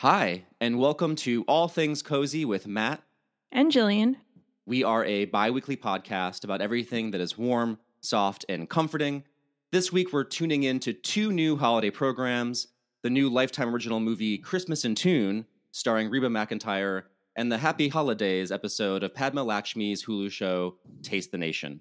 Hi, and welcome to All Things Cozy with Matt. And Jillian. We are a bi weekly podcast about everything that is warm, soft, and comforting. This week, we're tuning in to two new holiday programs the new Lifetime original movie Christmas in Tune, starring Reba McEntire, and the Happy Holidays episode of Padma Lakshmi's Hulu show Taste the Nation.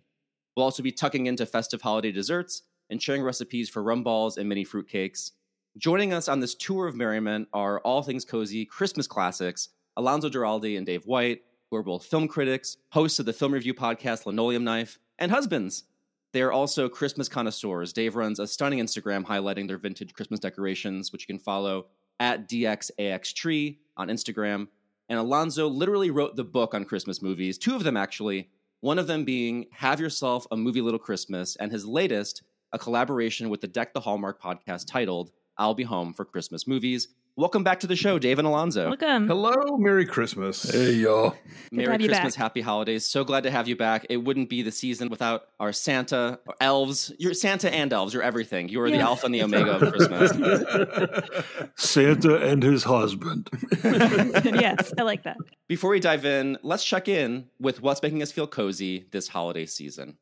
We'll also be tucking into festive holiday desserts and sharing recipes for rum balls and mini fruitcakes. Joining us on this tour of merriment are all things cozy Christmas classics, Alonso Duralde and Dave White, who are both film critics, hosts of the film review podcast Linoleum Knife, and husbands. They are also Christmas connoisseurs. Dave runs a stunning Instagram highlighting their vintage Christmas decorations, which you can follow at DXAXTree on Instagram. And Alonso literally wrote the book on Christmas movies, two of them actually, one of them being Have Yourself a Movie Little Christmas, and his latest, a collaboration with the Deck the Hallmark podcast titled I'll Be Home for Christmas Movies. Welcome back to the show, Dave and Alonso. Welcome. Hello, Merry Christmas. Hey, y'all. to Merry have you Christmas, back. Happy Holidays. So glad to have you back. It wouldn't be the season without our Santa, our elves. You're Santa and elves. You're everything. You are the Yeah. alpha and the omega of Christmas. Santa and his husband. yes, I like that. Before we dive in, let's check in with what's making us feel cozy this holiday season.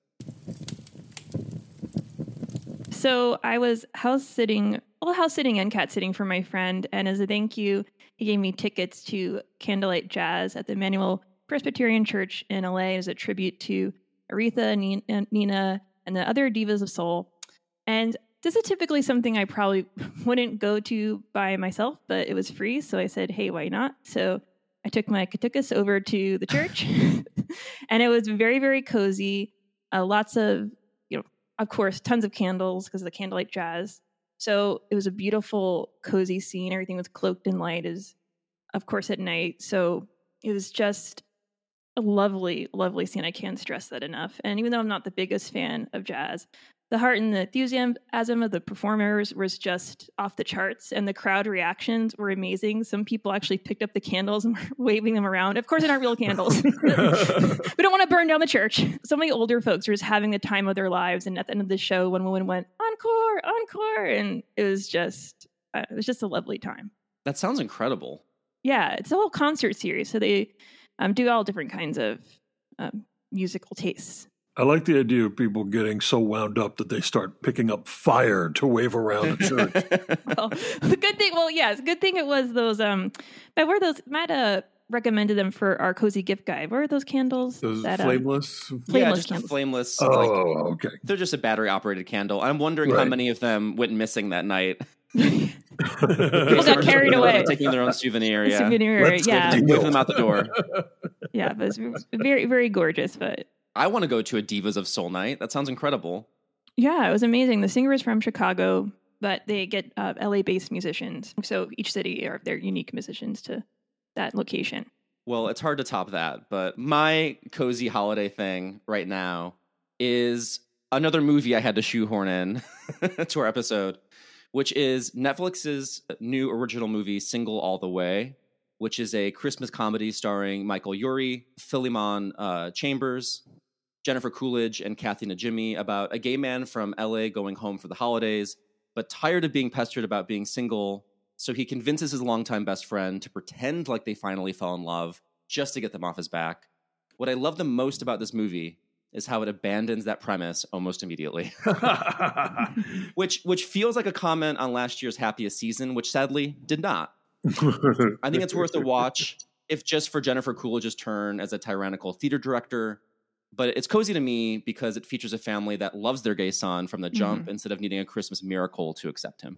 So I was house sitting, well, house sitting and cat sitting for my friend, and as a thank you, he gave me tickets to Candlelight Jazz at the Immanuel Presbyterian Church in LA as a tribute to Aretha, Nina, and the other divas of soul. And this is typically something I probably wouldn't go to by myself, but it was free, so I said, "Hey, why not?" So I took my katukas over to the church, and it was very, very cozy. Uh, lots of you know, of course, tons of candles because of the candlelight jazz. So it was a beautiful, cozy scene. Everything was cloaked in light, is of course at night. So it was just a lovely, lovely scene. I can't stress that enough. And even though I'm not the biggest fan of jazz, the heart and the enthusiasm of the performers was just off the charts, and the crowd reactions were amazing. Some people actually picked up the candles and were waving them around. Of course, they're not real candles. we don't want to burn down the church. So many older folks were just having the time of their lives. And at the end of the show, one woman went encore, encore, and it was just uh, it was just a lovely time. That sounds incredible. Yeah, it's a whole concert series, so they um, do all different kinds of um, musical tastes. I like the idea of people getting so wound up that they start picking up fire to wave around the church. well, the good thing, well, yes, good thing it was those. Um, but were those Matt uh, recommended them for our cozy gift guide? Where are those candles? Those that, um, flameless. yeah, Flameless just a candles. flameless. oh, like, okay. they're just a battery operated candle. I'm wondering how many of them went missing that night. People got carried away. Taking their own souvenir. Yeah. souvenir, Let's yeah, go Waving them out the door. yeah, but it was very, very gorgeous. But I want to go to a Divas of Soul night. That sounds incredible. yeah, it was amazing. The singer is from Chicago, but they get uh, LA-based musicians. So each city are their unique musicians to that location. Well, it's hard to top that, but my cozy holiday thing right now is another movie I had to shoehorn in to our episode, which is Netflix's new original movie, Single All the Way, which is a Christmas comedy starring Michael Urie, Philemon uh, Chambers, Jennifer Coolidge, and Kathy Najimy about a gay man from LA going home for the holidays, but tired of being pestered about being single so he convinces his longtime best friend to pretend like they finally fell in love just to get them off his back. What I love the most about this movie is how it abandons that premise almost immediately. which which feels like a comment on last year's happiest season, which sadly did not. I think it's worth a watch if just for Jennifer Coolidge's turn as a tyrannical theater director. But it's cozy to me because it features a family that loves their gay son from the jump instead of needing a Christmas miracle to accept him.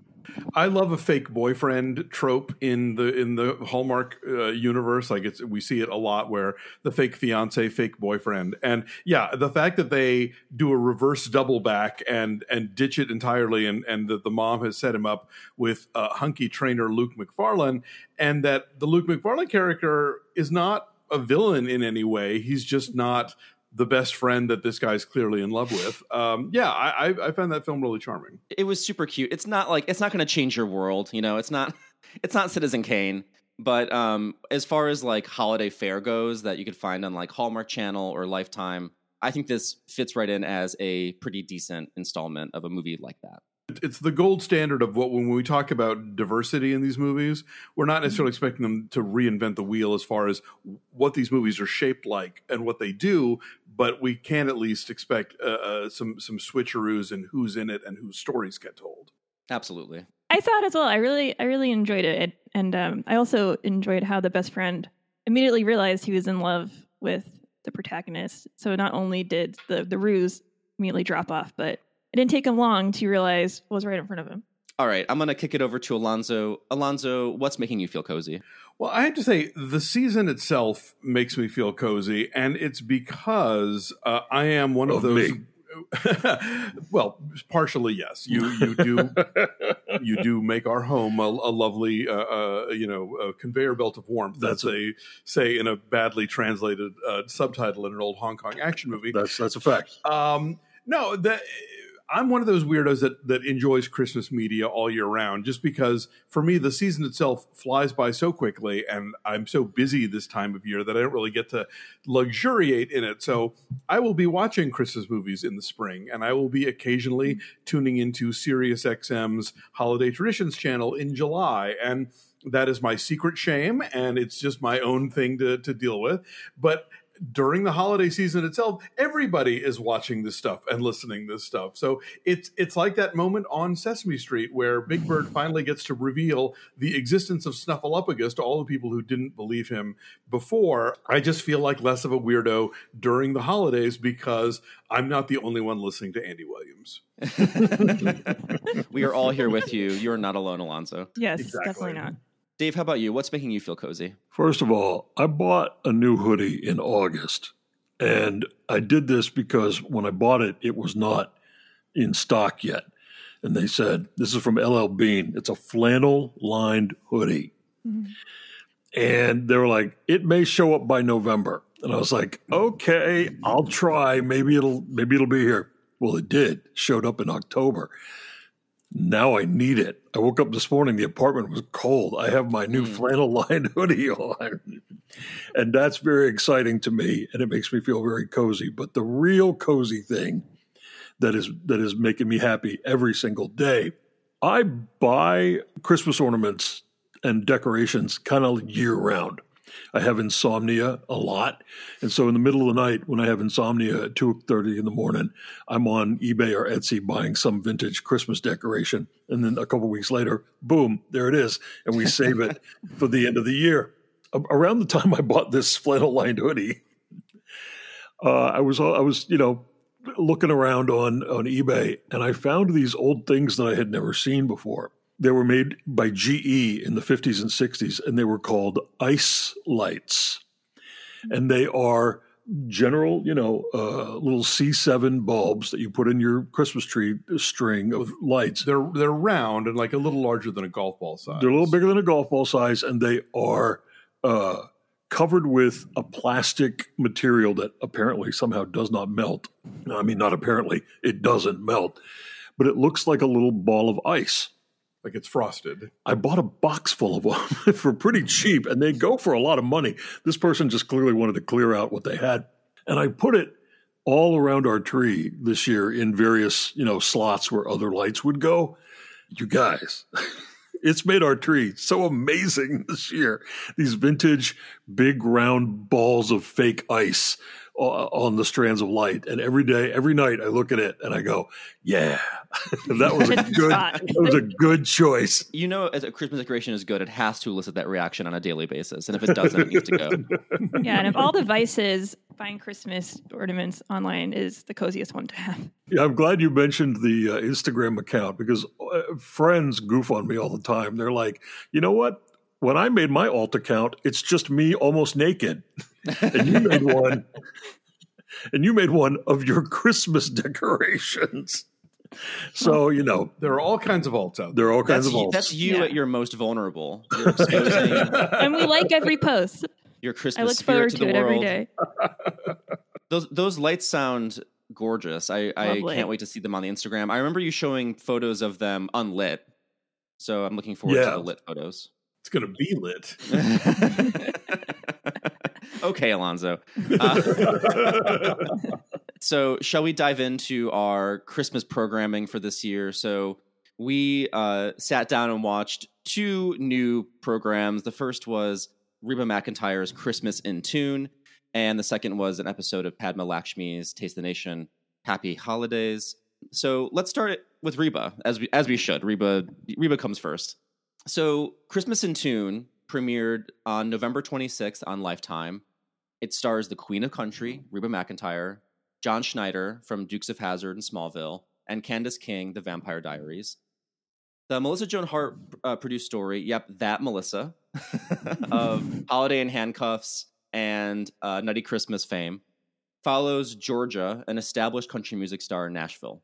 I love a fake boyfriend trope in the in the Hallmark uh, universe. Like it's we see it a lot where the fake fiance, fake boyfriend, and yeah, the fact that they do a reverse double back and and ditch it entirely, and and that the mom has set him up with uh, hunky trainer Luke Macfarlane, and that the Luke Macfarlane character is not a villain in any way. He's just not the best friend that this guy's clearly in love with. Um, yeah, I, I, I found that film really charming. It was super cute. It's not like it's not going to change your world, you know. It's not it's not Citizen Kane, but um, as far as like holiday fare goes, that you could find on like Hallmark Channel or Lifetime, I think this fits right in as a pretty decent installment of a movie like that. It's the gold standard of what when we talk about diversity in these movies, we're not necessarily expecting them to reinvent the wheel as far as what these movies are shaped like and what they do, but we can at least expect uh, uh, some some switcheroos and who's in it and whose stories get told. Absolutely. I thought as well. I really, I really enjoyed it, and um, I also enjoyed how the best friend immediately realized he was in love with the protagonist. So not only did the the ruse immediately drop off, but it didn't take him long to realize what was right in front of him. All right, I'm going to kick it over to Alonso. Alonso, what's making you feel cozy? Well, I have to say, the season itself makes me feel cozy, and it's because uh, I am one of, Of those. well, partially yes. You you do you do make our home a, a lovely uh, uh, you know a conveyor belt of warmth. That's That's they say in a badly translated uh, subtitle in an old Hong Kong action movie. That's that's a fact. Um, no, that I'm one of those weirdos that that enjoys Christmas media all year round, just because for me the season itself flies by so quickly, and I'm so busy this time of year that I don't really get to luxuriate in it. So I will be watching Christmas movies in the spring, and I will be occasionally tuning into Sirius XM's Holiday Traditions channel in July, and that is my secret shame, and it's just my own thing to to deal with, but during the holiday season itself, everybody is watching this stuff and listening to this stuff. So it's it's like that moment on Sesame Street where Big Bird finally gets to reveal the existence of Snuffleupagus to all the people who didn't believe him before. I just feel like less of a weirdo during the holidays because I'm not the only one listening to Andy Williams. we are all here with you. You're not alone, Alonso. Yes, Exactly. definitely not. Dave, how about you? What's making you feel cozy? First of all, I bought a new hoodie in August. And I did this because when I bought it, it was not in stock yet. And they said, This is from LL Bean. It's a flannel lined hoodie. Mhm. And they were like, It may show up by November. And I was like, Okay, I'll try. Maybe it'll maybe it'll be here. Well, it did. Showed up in October. Now I need it. I woke up this morning, the apartment was cold. I have my new Mm. flannel lined hoodie on. And that's very exciting to me and it makes me feel very cozy. But the real cozy thing that is that is making me happy every single day, I buy Christmas ornaments and decorations kind of year round. I have insomnia a lot, and so in the middle of the night when I have insomnia at two thirty in the morning, I'm on eBay or Etsy buying some vintage Christmas decoration, and then a couple weeks later, boom, there it is, and we save it for the end of the year. Around the time I bought this flannel lined hoodie, uh, I was I was you know looking around on on eBay, and I found these old things that I had never seen before. They were made by GE in the 50s and 60s, and they were called ice lights. And they are general, you know, uh, little C7 bulbs that you put in your Christmas tree string of lights. They're they're round and like a little larger than a golf ball size. They're a little bigger than a golf ball size, and they are uh, covered with a plastic material that apparently somehow does not melt. I mean, not apparently, it doesn't melt, but it looks like a little ball of ice. Like it's frosted. I bought a box full of them for pretty cheap, and they go for a lot of money. This person just clearly wanted to clear out what they had, and I put it all around our tree this year in various you know slots where other lights would go. You guys, it's made our tree so amazing this year. These vintage big round balls of fake ice uh, on the strands of light, and every day, every night, I look at it and I go, "Yeah, that was a good, that was a good choice." You know, as a Christmas decoration is good, it has to elicit that reaction on a daily basis. And if it doesn't, it needs to go. Yeah, and of all the vices, buying Christmas ornaments online is the coziest one to have. Yeah, I'm glad you mentioned the uh, Instagram account because uh, friends goof on me all the time. They're like, you know what? When I made my alt account, it's just me almost naked, and you made one, and you made one of your Christmas decorations. So you know There are all kinds of alts out there. there are all kinds That's, of you, alts. that's you Yeah. at your most vulnerable. You're And we like every post. Your I Christmas look spirit forward to to, the it world. day. Those those lights sound gorgeous. I, I can't wait to see them on the Instagram. I remember you showing photos of them unlit. So I'm looking forward Yeah. to the lit photos. It's going to be lit. okay, Alonso. Uh, so, shall we dive into our Christmas programming for this year? So, we uh, sat down and watched two new programs. The first was Reba McEntire's Christmas in Tune, and the second was an episode of Padma Lakshmi's Taste the Nation Happy Holidays. So, let's start it with Reba, as we as we should. Reba Reba comes first. So, Christmas in Tune premiered on November 26th on Lifetime. It stars the Queen of Country, Reba McEntire, John Schneider from Dukes of Hazzard and Smallville, and Candice King, The Vampire Diaries. The Melissa Joan Hart uh, produced story, yep, that Melissa, of Holiday in Handcuffs and uh, Nutty Christmas fame, follows Georgia, an established country music star in Nashville.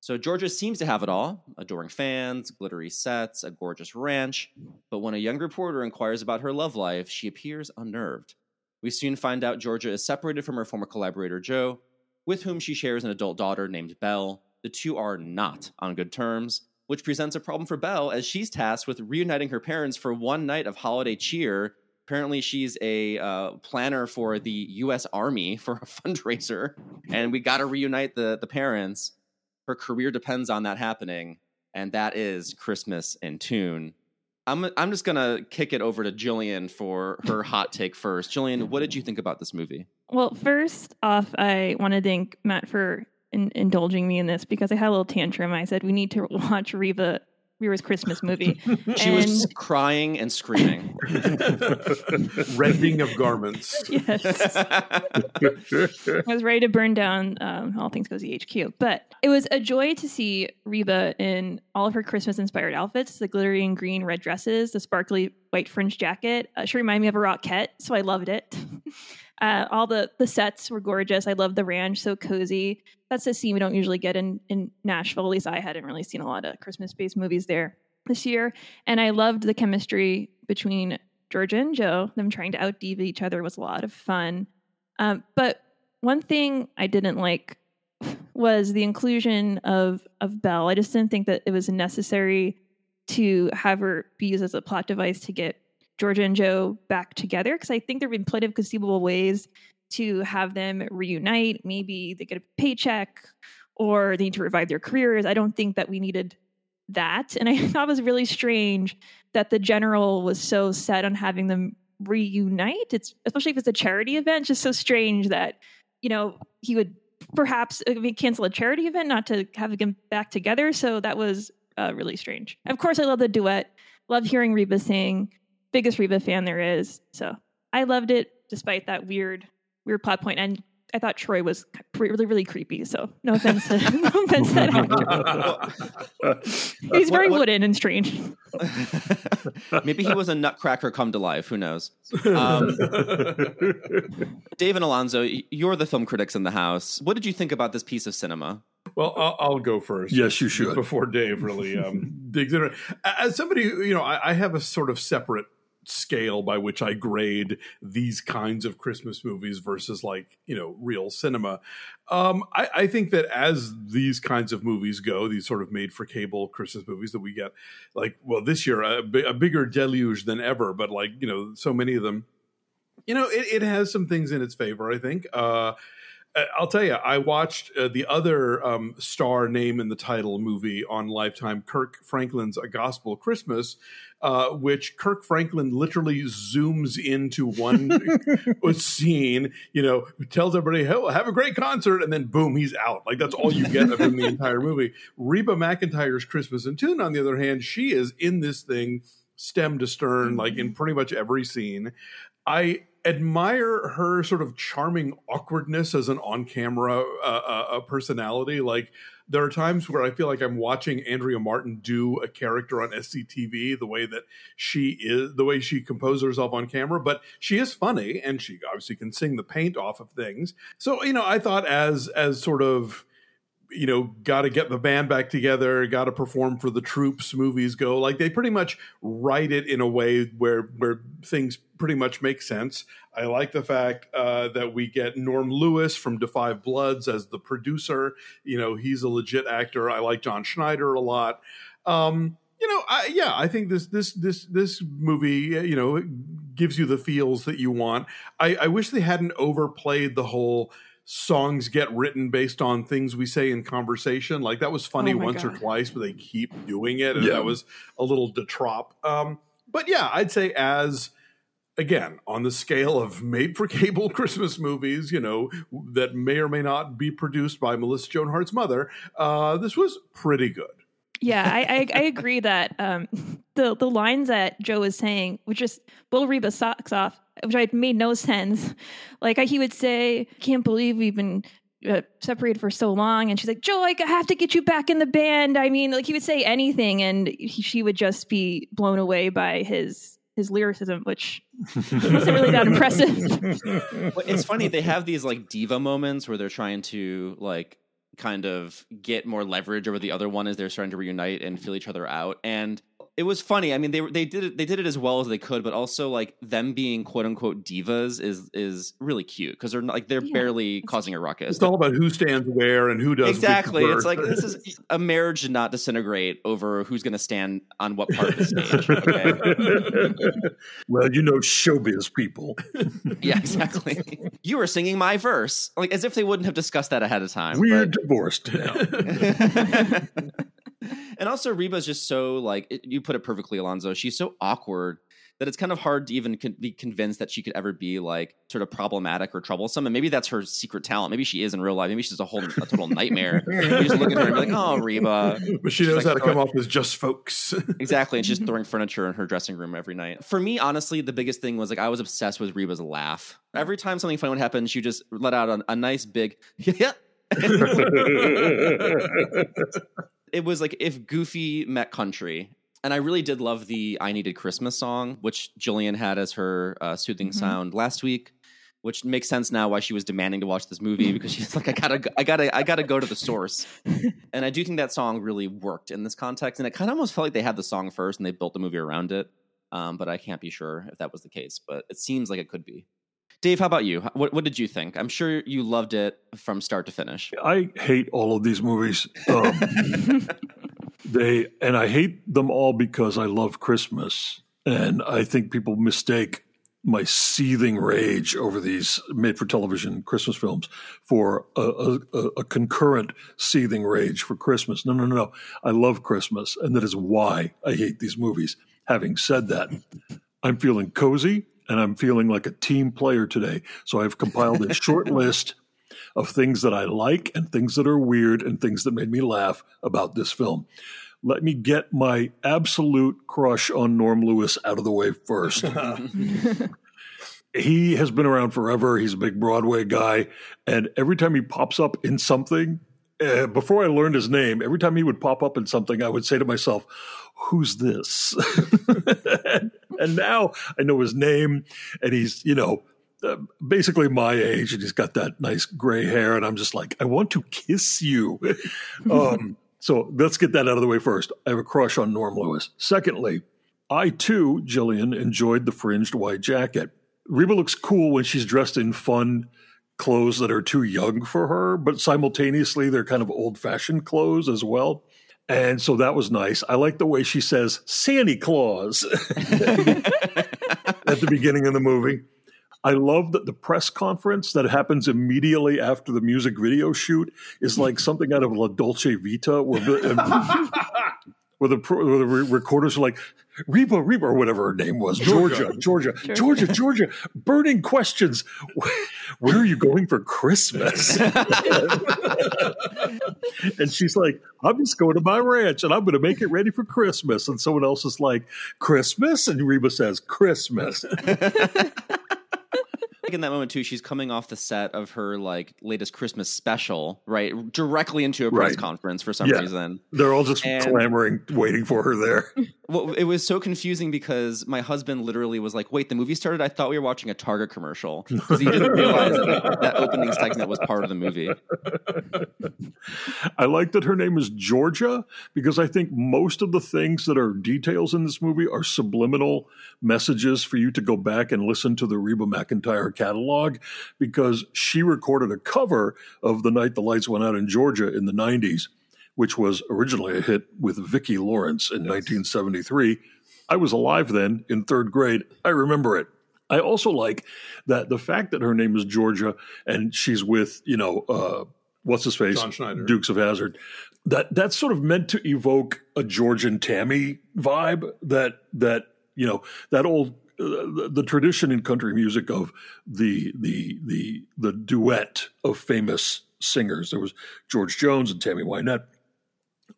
So Georgia seems to have it all adoring fans, glittery sets, a gorgeous ranch. But when a young reporter inquires about her love life, she appears unnerved. We soon find out Georgia is separated from her former collaborator Joe, with whom she shares an adult daughter named Belle. The two are not on good terms, which presents a problem for Belle as she's tasked with reuniting her parents for one night of holiday cheer. Apparently, she's a uh, planner for the U.S. Army for a fundraiser, and we got to reunite the the parents her career depends on that happening, and that is Christmas in Tune. I'm I'm just gonna kick it over to Jillian for her hot take first. Jillian, what did you think about this movie? Well, first off, I want to thank Matt for in- indulging me in this because I had a little tantrum. I said we need to watch Reba Reba's Christmas movie. She and was crying and screaming. Rending of garments. yes, I was ready to burn down um, all things cozy HQ. But it was a joy to see Reba in all of her Christmas inspired outfits the glittery and green red dresses, the sparkly white fringe jacket. Uh, she reminded me of a Rockette, so I loved it. Uh, all the, the sets were gorgeous. I loved the ranch, so cozy. That's a scene we don't usually get in, in Nashville. At least I hadn't really seen a lot of Christmas based movies there this year. And I loved the chemistry between Georgia and Joe. Them trying to outdiva each other was a lot of fun. Um, but one thing I didn't like was the inclusion of of Belle. I just didn't think that it was necessary to have her be used as a plot device to get Georgia and Joe back together because I think there have been plenty of conceivable ways to have them reunite. Maybe they get a paycheck or they need to revive their careers. I don't think that we needed that. And I thought it was really strange that the general was so set on having them reunite. It's especially if it's a charity event, just so strange that, you know, he would perhaps cancel a charity event not to have them back together. So that was uh, really strange. Of course, I love the duet. Love hearing Reba sing. Biggest Reba fan there is. So I loved it despite that weird, weird plot. And I thought Troy was really, really creepy. So no offense to, no offense to that actor. He's very What- what- wooden and strange. Maybe he was a nutcracker come to life. Who knows? Um, Dave and Alonso, you're the film critics in the house. What did you think about this piece of cinema? Well, I'll, I'll go first. Yes, you should. Before Dave really um, digs in. As somebody, you know, I, I have a sort of separate scale by which I grade these kinds of Christmas movies versus like, you know, real cinema. Um, I, I think that as these kinds of movies go, these sort of made for cable Christmas movies that we get, like, well, this year, a, a bigger deluge than ever, but like, you know, so many of them, you know, it, it has some things in its favor, I think. Uh, I'll tell you, I watched uh, the other um, star name in the title movie on Lifetime, Kirk Franklin's A Gospel Christmas, uh, which Kirk Franklin literally zooms into one scene, you know, tells everybody, hey, have a great concert, and then boom, he's out. Like that's all you get of him the entire movie. Reba McEntire's Christmas in Tune, on the other hand, she is in this thing stem to stern, like in pretty much every scene. I admire her sort of charming awkwardness as an on-camera uh, uh, personality. Like there are times where I feel like I'm watching Andrea Martin do a character on SCTV, the way that she is, the way she composes herself on camera. But she is funny, and she obviously can sing the paint off of things. So you know, I thought as as sort of you know, got to get the band back together, got to perform for the troops. Movies go like they pretty much write it in a way where where things pretty much make sense. I like the fact uh, that we get Norm Lewis from 5 Bloods as the producer. You know, he's a legit actor. I like John Schneider a lot. Um, you know, I, yeah, I think this this this this movie, you know, gives you the feels that you want. I, I wish they hadn't overplayed the whole songs get written based on things we say in conversation. Like that was funny Oh once God. or twice, but they keep doing it, and Yeah. that was a little de trop. Um, but yeah, I'd say as again on the scale of made for cable Christmas movies, you know, that may or may not be produced by Melissa Joan Hart's mother, uh, this was pretty good. Yeah, I, I, I agree that um, the the lines that Joe was saying would just blow Reba's socks off, which I made no sense. Like I, he would say, "Can't believe we've been uh, separated for so long," and she's like, "Joe, I have to get you back in the band." I mean, like he would say anything, and he, she would just be blown away by his his lyricism, which wasn't really that impressive. But it's funny they have these like diva moments where they're trying to like kind of get more leverage over the other one as they're starting to reunite and feel each other out. And it was funny. I mean they they did it they did it as well as they could but also like them being quote unquote divas is is really cute because they're not, like they're Yeah, barely it's causing a ruckus. It's all about who stands where and who does which exactly. It's like this is a marriage did not disintegrate over who's going to stand on what part of the stage okay? well, you know, showbiz people. yeah exactly. You were singing my verse. Like as if they wouldn't have discussed that ahead of time We're but- divorced. Now. and also Reba's just so like it, you put it perfectly, Alonso. She's so awkward that it's kind of hard to even con- be convinced that she could ever be like sort of problematic or troublesome. And maybe that's her secret talent. Maybe she is in real life. Maybe she's a whole a total nightmare. you just look at her and be like, "Oh, Reba." but she knows like how to come off as just folks. Exactly, and she's throwing furniture in her dressing room every night. For me, honestly, the biggest thing was like I was obsessed with Reba's laugh. Every time something funny would happen, she just let out a, a nice big yeah. It was like if Goofy met country. And I really did love the I Needed Christmas song, which Jillian had as her uh, soothing Mhm. sound last week, which makes sense now why she was demanding to watch this movie because she's like, I gotta, go- I gotta, I gotta go to the source. and I do think that song really worked in this context. And it kind of almost felt like they had the song first and they built the movie around it. Um, but I can't be sure if that was the case, but it seems like it could be. Dave, how about you? What, what did you think? I'm sure you loved it from start to finish. I hate all of these movies. Um, they and I hate them all because I love Christmas, and I think people mistake my seething rage over these made-for-television Christmas films for a, a, a- a concurrent seething rage for Christmas. No, no, no, no. I love Christmas, and that is why I hate these movies. Having said that, I'm feeling cozy and I'm feeling like a team player today. So I've compiled a short list of things that I like and things that are weird and things that made me laugh about this film. Let me get my absolute crush on Norm Lewis out of the way first. he has been around forever. He's a big Broadway guy. And every time he pops up in something, uh, before I learned his name, every time he would pop up in something, I would say to myself, Who's this? and now I know his name, and he's, you know, uh, basically my age, and he's got that nice gray hair. And I'm just like, I want to kiss you. um, so let's get that out of the way first. I have a crush on Norm Lewis. Secondly, I too, Jillian, enjoyed the fringed white jacket. Reba looks cool when she's dressed in fun clothes that are too young for her, but simultaneously they're kind of old fashioned clothes as well. And so that was nice. I like the way she says Santa Claus at the beginning of the movie. I love that the press conference that happens immediately after the music video shoot is like something out of La Dolce Vita, where where the, where the re- recorders were like, Reba, Reba, or whatever her name was, Georgia, Georgia, Georgia, Georgia, burning questions. Where are you going for Christmas? and she's like, I'm just going to my ranch and I'm going to make it ready for Christmas. And someone else is like, Christmas? And Reba says, Christmas. Like in that moment too, she's coming off the set of her like latest Christmas special, right? Directly into a press Right. conference for some Yeah. reason. They're all just And- clamoring, waiting for her there. Well, it was so confusing because my husband literally was like, "Wait, the movie started. I thought we were watching a Target commercial because he didn't realize that that opening segment was part of the movie." I like that her name is Georgia because I think most of the things that are details in this movie are subliminal messages for you to go back and listen to the Reba McEntire catalog because she recorded a cover of The Night the Lights Went Out in Georgia in the 90s, which was originally a hit with Vicki Lawrence in 1973. I was alive then in third grade. I remember it. I also like that the fact that her name is Georgia and she's with, you know, uh, what's his face? John Schneider. Dukes of Hazzard. That that's sort of meant to evoke a George and Tammy vibe. That that you know that old the, the tradition in country music of the the the the duet of famous singers. There was George Jones and Tammy Wynette,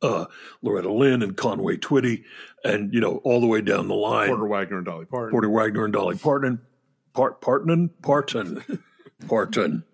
uh, Loretta Lynn and Conway Twitty, and you know all the way down the line. Porter Wagoner and Dolly Parton. Porter Wagoner and Dolly Parton. Part Parton? Parton. Parton.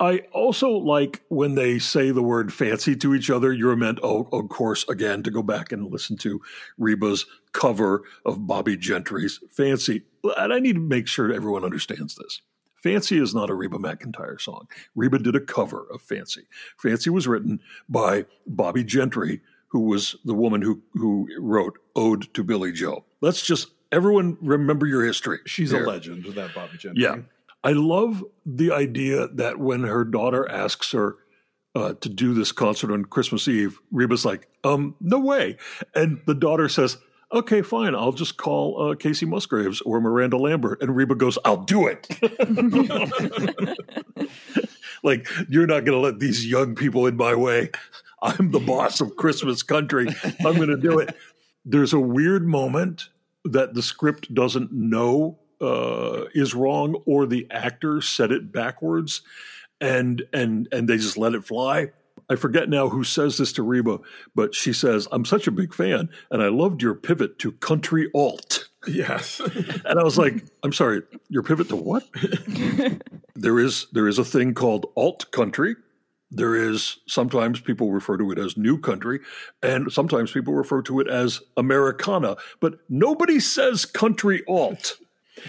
I also like when they say the word fancy to each other. You're meant, oh, of course, again, to go back and listen to Reba's cover of Bobbie Gentry's Fancy. And I need to make sure everyone understands this. Fancy is not a Reba McEntire song. Reba did a cover of Fancy. Fancy was written by Bobbie Gentry, who was the woman who, who wrote Ode to Billie Joe. Let's just, everyone remember your history. She's a legend, that Bobbie Gentry. Yeah. I love the idea that when her daughter asks her uh, to do this concert on Christmas Eve, Reba's like, um, no way. And the daughter says, okay, fine, I'll just call uh, Kacey Musgraves or Miranda Lambert. And Reba goes, I'll do it. like, you're not going to let these young people in my way. I'm the boss of Christmas country. I'm going to do it. There's a weird moment that the script doesn't know uh, is wrong, or the actor said it backwards, and and and they just let it fly. I forget now who says this to Reba, but she says, "I'm such a big fan, and I loved your pivot to country alt." Yes. And I was like, "I'm sorry, your pivot to what?" there is there is a thing called alt country. There is sometimes people refer to it as new country, and sometimes people refer to it as Americana, but nobody says country alt.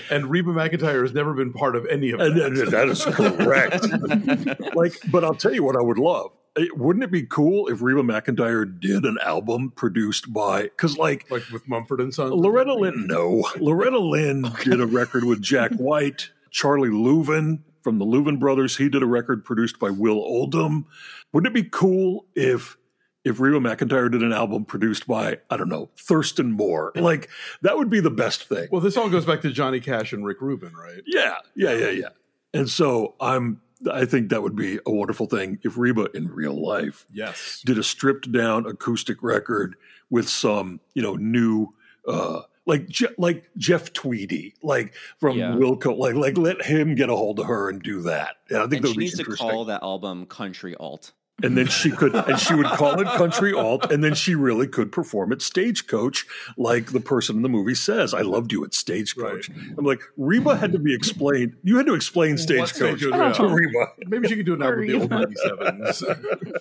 and Reba McEntire has never been part of any of And, that. and that is correct. like, but I'll tell you what I would love. It- wouldn't it be cool if Reba McEntire did an album produced by? Because like like with Mumford and Sons. Loretta Lynn, no, Loretta Lynn did a record with Jack White, Charlie Louvin from the Louvin brothers. He did a record produced by Will Oldham. Wouldn't it be cool if? If Reba McEntire did an album produced by, I don't know, Thurston Moore, like that would be the best thing. Well, this all goes back to Johnny Cash and Rick Rubin, right? Yeah, yeah, yeah, yeah. And so I'm I think that would be a wonderful thing if Reba in real life Yes. did a stripped down acoustic record with some, you know, new uh like Je- like Jeff Tweedy, like from Yeah. Wilco, like like let him get a hold of her and do that. Yeah, I think And that she would be needs to interesting. call that album Country Alt. And then she could and she would call it country alt and then she really could perform at stagecoach like the person in the movie says i loved you at stagecoach i'm like reba had to be explained you had to explain What stagecoach Stagecoach? to reba Maybe she could do an album with the old Reba. 97s.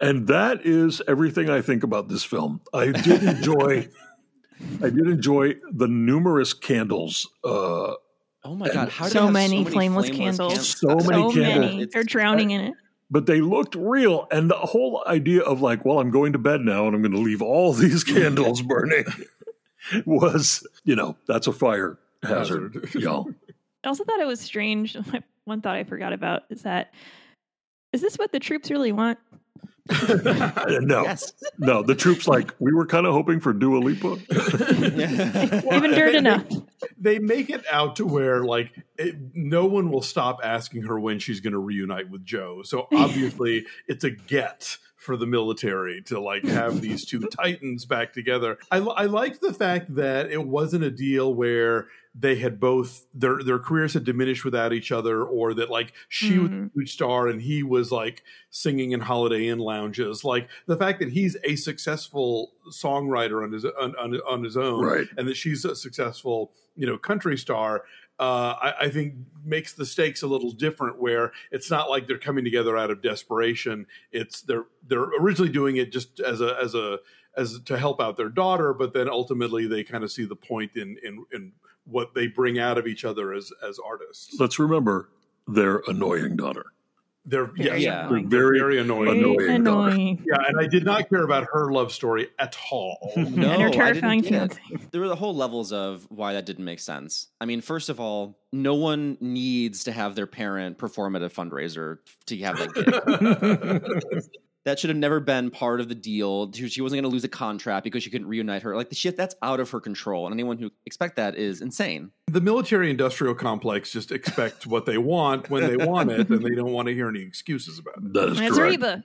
and that is everything i think about this film i did enjoy i did enjoy the numerous candles uh Oh my god! How did it so many flameless candles. So many so candles. many. They're drowning in it. But they looked real and the whole idea of like well i'm going to bed now and i'm going to leave all these candles burning was you know that's a fire hazard, Hazard. y'all I also thought it was strange. One thought I forgot about is that is this what the troops really want? No Yes. no the troops like we were kind of hoping for Dua Lipa. Even dirt they- enough. They make it out to where like it, no one will stop asking her when she's going to reunite with Joe. So obviously, it's a get for the military to like have these two titans back together. I, I like the fact that it wasn't a deal where they had both their their careers had diminished without each other, or that like she was a huge star and he was like singing in Holiday Inn lounges. Like the fact that he's a successful songwriter on his on, on, on his own, Right. and that she's a successful you know country star uh, I, I, think makes the stakes a little different. Where it's not like they're coming together out of desperation. It's they're they're originally doing it just as a as a as to help out their daughter, but then ultimately they kind of see the point in in in what they bring out of each other as as artists. Let's remember their annoying daughter. They're Very yeah, annoying. they're Very very annoying. annoying. annoying. Yeah, and I did not care about her love story at all. No, and her terrifying get fiance. There were the whole levels of why that didn't make sense. I mean, first of all, no one needs to have their parent perform at a fundraiser to have that gig. that should have never been part of the deal. She wasn't going to lose a contract because she couldn't reunite her. Like the shit, that's out of her control. And anyone who expect that is insane. The military industrial complex just expect what they want when they want it, and they don't want to hear any excuses about it. That is That's correct. Reba.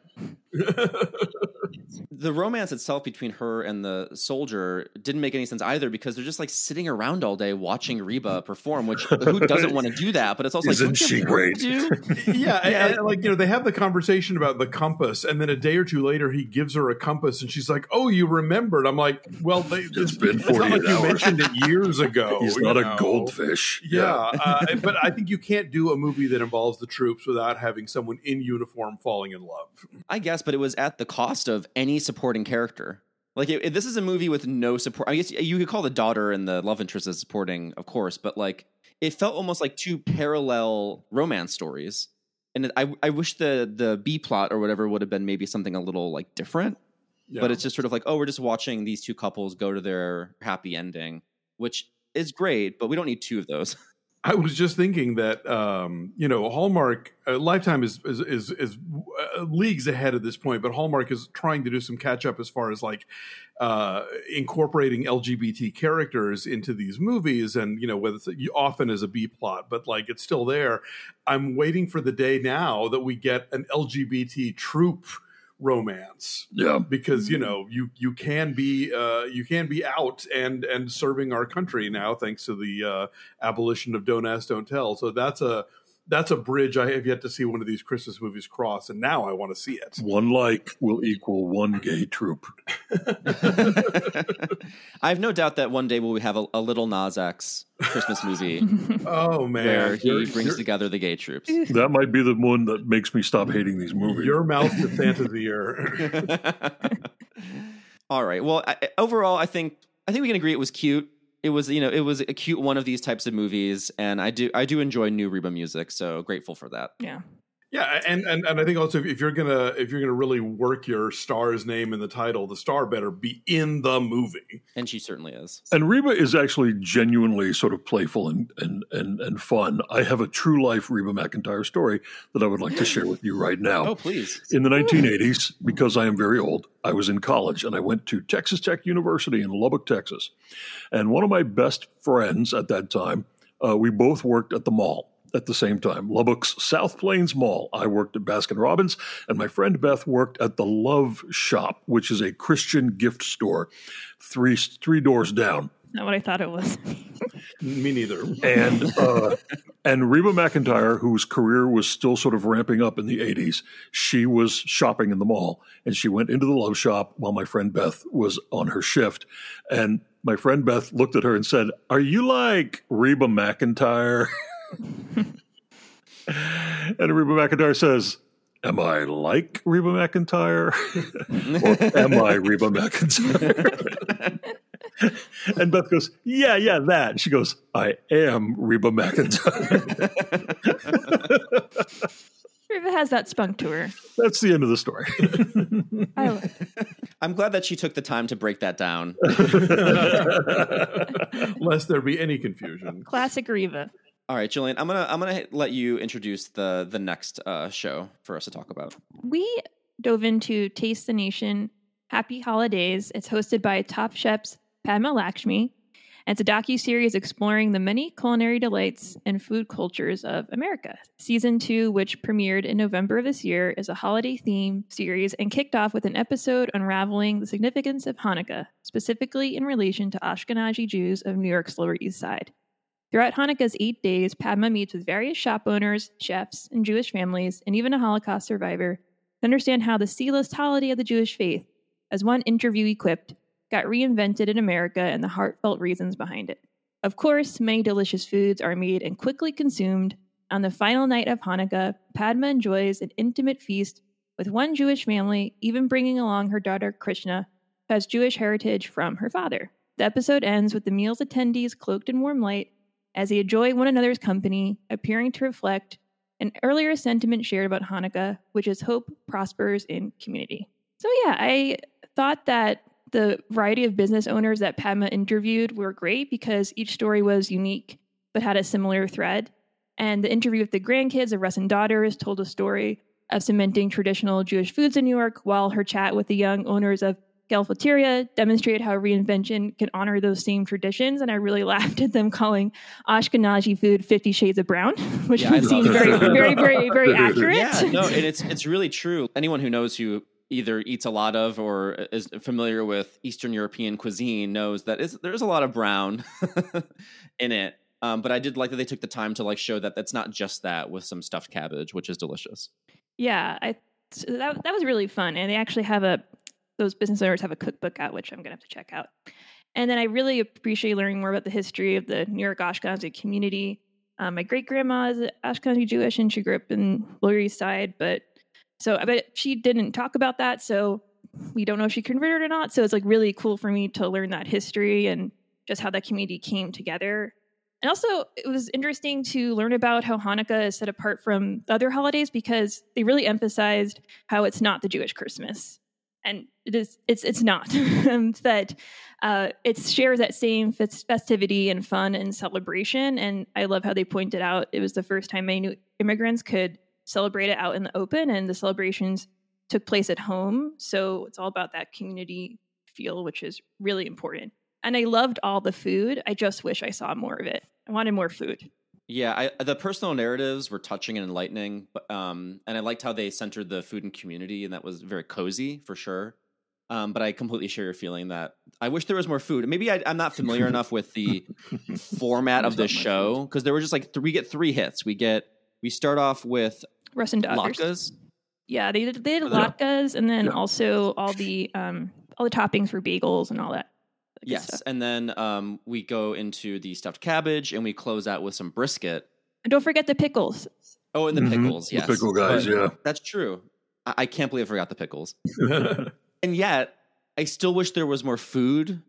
The romance itself between her and the soldier didn't make any sense either because they're just like sitting around all day watching Reba perform, which who doesn't want to do that? But it's also Isn't like, don't she great? to do? yeah, and- and, like you know, they have the conversation about the compass, and then a day or two later, he gives her a compass, and she's like, "Oh, you remembered?" I'm like, "Well, they, It's been it's not like 48 you mentioned it years ago." He's you not a know? Goldfish. Yeah, uh, but I think you can't do a movie that involves the troops without having someone in uniform falling in love. I guess, but it was at the cost of any supporting character. Like it, it- this is a movie with no support. I guess you could call the daughter and the love interest as supporting, of course, but like it felt almost like two parallel romance stories. And it, I, I wish the the B plot or whatever would have been maybe something a little like different. Yeah. But it's just sort of like, oh, we're just watching these two couples go to their happy ending, which is great, but we don't need two of those. I was just thinking that um, you know Hallmark uh, Lifetime is is is, is uh, leagues ahead at this point, but Hallmark is trying to do some catch up as far as like uh, incorporating LGBT characters into these movies, and you know whether it's often as a B plot, but like it's still there. I'm waiting for the day now that we get an LGBT troop romance. Yeah. because you know you you can be uh, you can be out and and serving our country now thanks to the uh, abolition of don't ask don't tell. So that's a that's a bridge I have yet to see one of these Christmas movies cross and now I want to see it One like will equal one gay troop. I have no doubt that one day we'll have a, a Lil Nas X Christmas movie oh, oh man where he Your- brings your, together the gay troops. That might be the one that makes me stop hating these movies. your mouth to Santa's ear All right. Well, I, overall, I think I think we can agree it was cute. It was you know it was a cute one of these types of movies, and I do I do enjoy new Reba music, so grateful for that. Yeah. Yeah and, and and I think also if, if you're gonna if you're gonna really work your star's name in the title the star better be in the movie And she certainly is. And Reba is actually genuinely sort of playful and, and, and, and fun. I have a true life Reba McEntire story that I would like to share with you right now. Oh, please. In the 1980s, because I am very old, I was in college and I went to Texas Tech University in Lubbock, Texas. And one of my best friends at that time, uh, we both worked at the mall at the same time, Lubbock's South Plains Mall. I worked at Baskin Robbins, and my friend Beth worked at the Love Shop, which is a Christian gift store, three three doors down. Not what I thought it was. me neither And uh, and Reba McEntire, whose career was still sort of ramping up in the '80s, she was shopping in the mall, and she went into the Love Shop while my friend Beth was on her shift, and my friend Beth looked at her and said, "Are you like Reba McEntire?" and Reba McEntire says. Am I like Reba McEntire? or am I Reba McEntire? and Beth goes, Yeah, yeah, that. She goes, I am Reba McEntire. Reba has that spunk to her. That's the end of the story. I love I'm glad that she took the time to break that down. lest there be any confusion Classic Reba. All right, Jillian, I'm gonna I'm gonna let you introduce the the next uh, show for us to talk about. We dove into Taste the Nation Happy Holidays. It's hosted by Top Chef's Padma Lakshmi. And it's a docu-series exploring the many culinary delights and food cultures of America. Season two, which premiered in November of this year, is a holiday theme series and kicked off with an episode unraveling the significance of Hanukkah, specifically in relation to Ashkenazi Jews of New York's Lower East Side. Throughout Hanukkah's eight days, Padma meets with various shop owners, chefs, and Jewish families, and even a Holocaust survivor to understand how the sealess holiday of the Jewish faith, as one interviewee quipped, got reinvented in America and the heartfelt reasons behind it. Of course, many delicious foods are made and quickly consumed. On the final night of Hanukkah, Padma enjoys an intimate feast with one Jewish family, even bringing along her daughter Krishna, who has Jewish heritage from her father. The episode ends with the meal's attendees cloaked in warm light as they enjoy one another's company, appearing to reflect an earlier sentiment shared about Hanukkah, which is hope prospers in community. So, yeah, I thought that the variety of business owners that Padma interviewed were great because each story was unique but had a similar thread. And the interview with the grandkids of Russ and daughters told a story of cementing traditional Jewish foods in New York, while her chat with the young owners of Cafeteria demonstrated how reinvention can honor those same traditions. And I really laughed at them calling Ashkenazi food Fifty Shades of Brown, which Yeah, love very, very, very, very accurate. Yeah, no, and it's it's really true. Anyone who knows who either eats a lot of or is familiar with Eastern European cuisine knows that it's, there's a lot of brown in it. Um, but I did like that they took the time to like show that that's not just that with some stuffed cabbage, which is delicious. Yeah, I so that that was really fun, and they actually have a those business owners have a cookbook out, which I'm gonna have to check out. And then I really appreciate learning more about the history of the New York Ashkenazi community. Um, my great grandma is Ashkenazi Jewish, and she grew up in Lower East Side, but so I bet she didn't talk about that, so we don't know if she converted or not. So it's like really cool for me to learn that history and just how that community came together. And also, it was interesting to learn about how Hanukkah is set apart from other holidays because they really emphasized how it's not the Jewish Christmas, and it is. It's it's not that uh, it shares that same festivity and fun and celebration. And I love how they pointed out it was the first time many new immigrants could celebrate it out in the open, and the celebrations took place at home. So it's all about that community feel, which is really important. And I loved all the food. I just wish I saw more of it. I wanted more food. Yeah, I, the personal narratives were touching and enlightening, but um, and I liked how they centered the food and community, and that was very cozy for sure. Um, but I completely share your feeling that I wish there was more food. Maybe I, I'm not familiar enough with the format of the show because there were just like th- we get three hits. We get we start off with Russ and Daughters. latkes. Yeah, they did they did Yeah. latkes and then Yeah. also all the um all the toppings for bagels and all that. Good Yes, stuff. and then um, we go into the stuffed cabbage, and we close out with some brisket. And don't forget the pickles. Oh, and the Mhm, pickles. the Yes, pickle guys, But yeah. that's true. I, I can't believe I forgot the pickles. and yet I still wish there was more food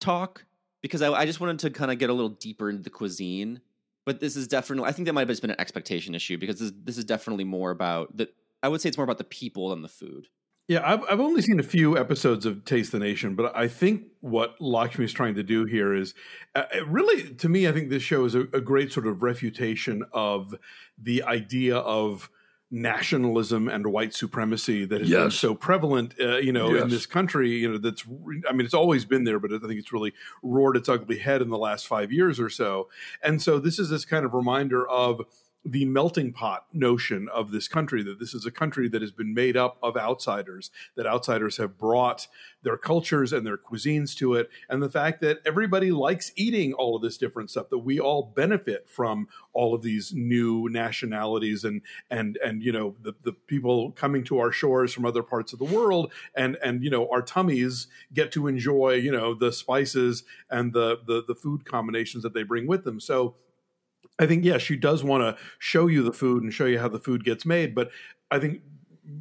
talk because I, I just wanted to kind of get a little deeper into the cuisine. But this is definitely, I think that might have just been an expectation issue because this, this is definitely more about the. I would say it's more about the people than the food. Yeah, I've, I've only seen a few episodes of Taste the Nation, but I think what Lakshmi is trying to do here is uh, really, to me, I think this show is a, a great sort of refutation of the idea of nationalism and white supremacy that has been so prevalent, uh, you know, in this country. You know, that's I mean, it's always been there, but I think it's really roared its ugly head in the last five years or so. And so this is this kind of reminder of the melting pot notion of this country that this is a country that has been made up of outsiders that outsiders have brought their cultures and their cuisines to it and the fact that everybody likes eating all of this different stuff that we all benefit from all of these new nationalities and and and you know the, the people coming to our shores from other parts of the world and and you know our tummies get to enjoy you know the spices and the the, the food combinations that they bring with them. So I think yes, she does want to show you the food and show you how the food gets made, but I think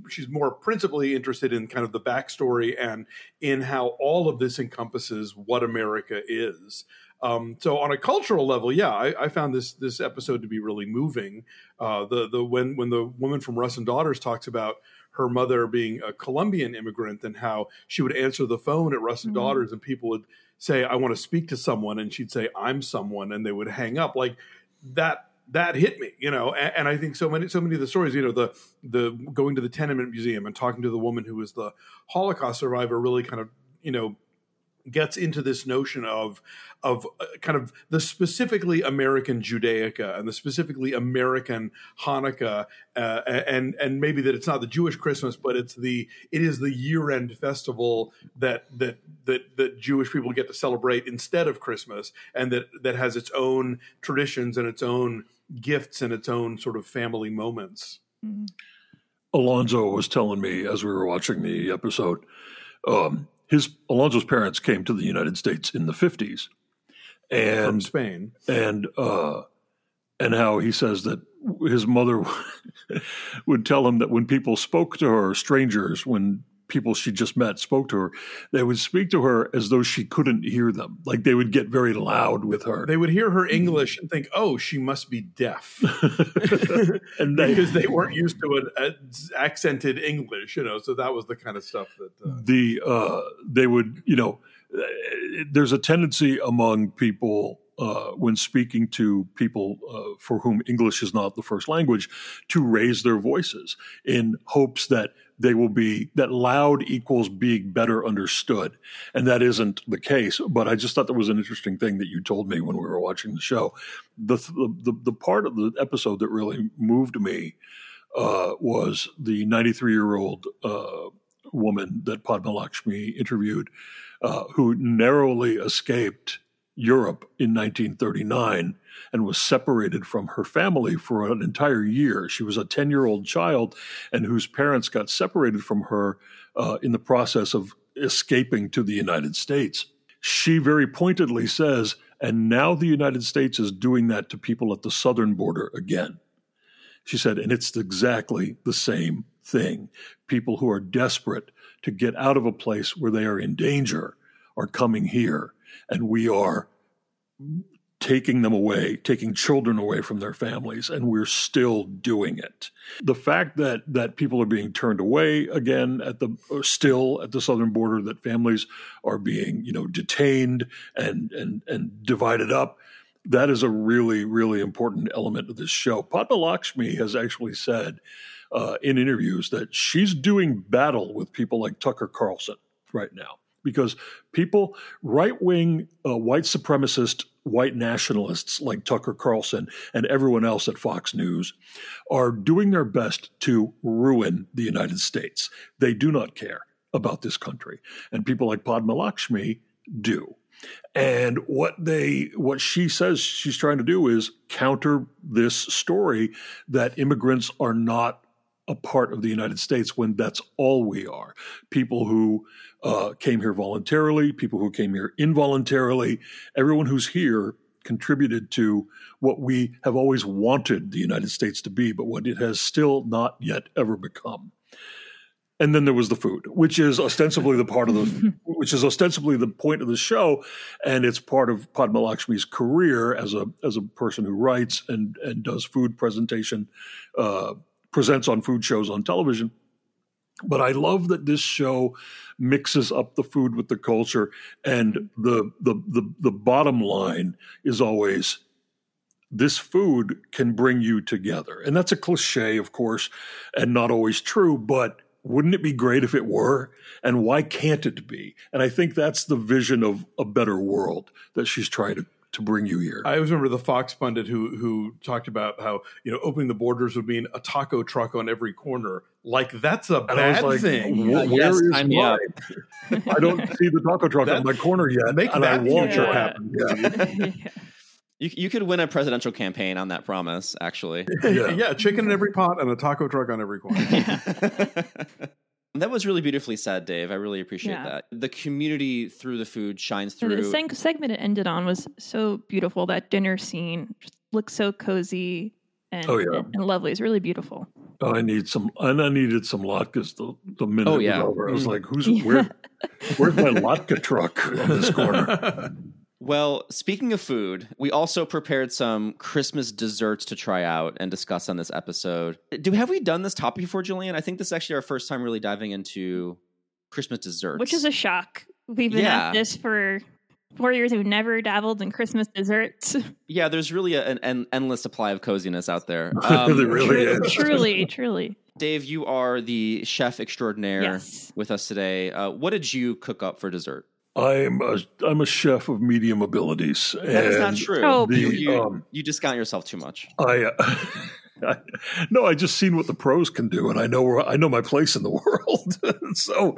she's more principally interested in kind of the backstory and in how all of this encompasses what America is. Um, so on a cultural level, yeah, I, I found this this episode to be really moving. Uh, the the when when the woman from Russ and Daughters talks about her mother being a Colombian immigrant and how she would answer the phone at Russ and Mhm. Daughters and people would say, "I want to speak to someone," and she'd say, "I'm someone," and they would hang up like that that hit me you know and, and i think so many so many of the stories you know the the going to the tenement museum and talking to the woman who was the holocaust survivor really kind of you know gets into this notion of of uh, kind of the specifically American Judaica and the specifically American Hanukkah, uh, and and maybe that it's not the Jewish Christmas, but it's the it is the year end festival that that that that Jewish people get to celebrate instead of Christmas, and that that has its own traditions and its own gifts and its own sort of family moments. Mhm. Alonso was telling me as we were watching the episode, um, his Alonso's parents came to the United States in the fifties, and from Spain. and uh, and how he says that his mother would tell him that when people spoke to her, strangers, when people she just met spoke to her, they would speak to her as though she couldn't hear them. Like they would get very loud with her. They would hear her English and think, "Oh, she must be deaf," and they, because they weren't used to an uh, accented English, you know. So that was the kind of stuff that. Uh, the uh, they would you know uh, there's a tendency among people uh, when speaking to people uh, for whom English is not the first language to raise their voices in hopes that they will be that loud equals being better understood. And that isn't the case but i just thought that was an interesting thing that you told me when we were watching the show. The the, the part of the episode that really moved me uh, was the 93 year old uh, woman that Padma Lakshmi interviewed, uh, who narrowly escaped Europe in 1939 and was separated from her family for an entire year. She was a 10 year old child and whose parents got separated from her uh, in the process of escaping to the United States. She very pointedly says, and now the United States is doing that to people at the southern border again. She said, and it's exactly the same thing. People who are desperate to get out of a place where they are in danger are coming here, and we are taking them away, taking children away from their families, and we're still doing it. The fact that that people are being turned away again at the still at the southern border, that families are being you know detained and and and divided up. That is a really, really important element of this show. Padma Lakshmi has actually said uh, in interviews that she's doing battle with people like Tucker Carlson right now because people, right wing, uh, white supremacist, white nationalists like Tucker Carlson and everyone else at Fox News are doing their best to ruin the United States. They do not care about this country. And people like Padma Lakshmi do. And what they what she says she's trying to do is counter this story that immigrants are not a part of the United States when that's all we are. People who uh, came here voluntarily, people who came here involuntarily, everyone who's here contributed to what we have always wanted the United States to be, but what it has still not yet ever become. And then there was the food, which is ostensibly the part of the, which is ostensibly the point of the show, and it's part of Padma Lakshmi's career as a as a person who writes and and does food presentation, uh, presents on food shows on television. But I love that this show mixes up the food with the culture, and the the the, the bottom line is always this food can bring you together. And that's a cliche, of course, and not always true, but wouldn't it be great if it were? And why can't it be? And I think that's the vision of a better world that she's trying to, to bring you here. I always remember the Fox pundit who who talked about how you know opening the borders would mean a taco truck on every corner. Like that's a And I was bad like, thing. "Wh- where yes, is sign me up." mine? I don't see the taco truck That- on my corner yet. Make and I that want future one. happen. Yeah. yeah. You, you could win a presidential campaign on that promise, actually. Yeah. yeah, chicken in every pot and a taco truck on every corner. That was really beautifully said, Dave. I really appreciate Yeah. that. The community through the food shines And through. the seg- segment it ended on was so beautiful. That dinner scene just looked so cozy and, Oh, yeah. and, and lovely. It's really beautiful. I need some, and I needed some latkes the, the minute Oh, it was over. I was Mm. like, who's, where, where's my latke truck on this corner? Well, speaking of food, we also prepared some Christmas desserts to try out and discuss on this episode. Do have we done this topic before, Julian? I think this is actually our first time really diving into Christmas desserts. Which is a shock. We've been Yeah. at this for four years. We've never dabbled in Christmas desserts. yeah, there's really a, an, an endless supply of coziness out there. There really Tru- is. truly, truly. Dave, you are the chef extraordinaire Yes. with us today. Uh, what did you cook up for dessert? I'm a, I'm a chef of medium abilities. That is not and true. Oh, you, you, um, you discount yourself too much. I, uh, I no, I just seen what the pros can do, and I know where I know my place in the world. so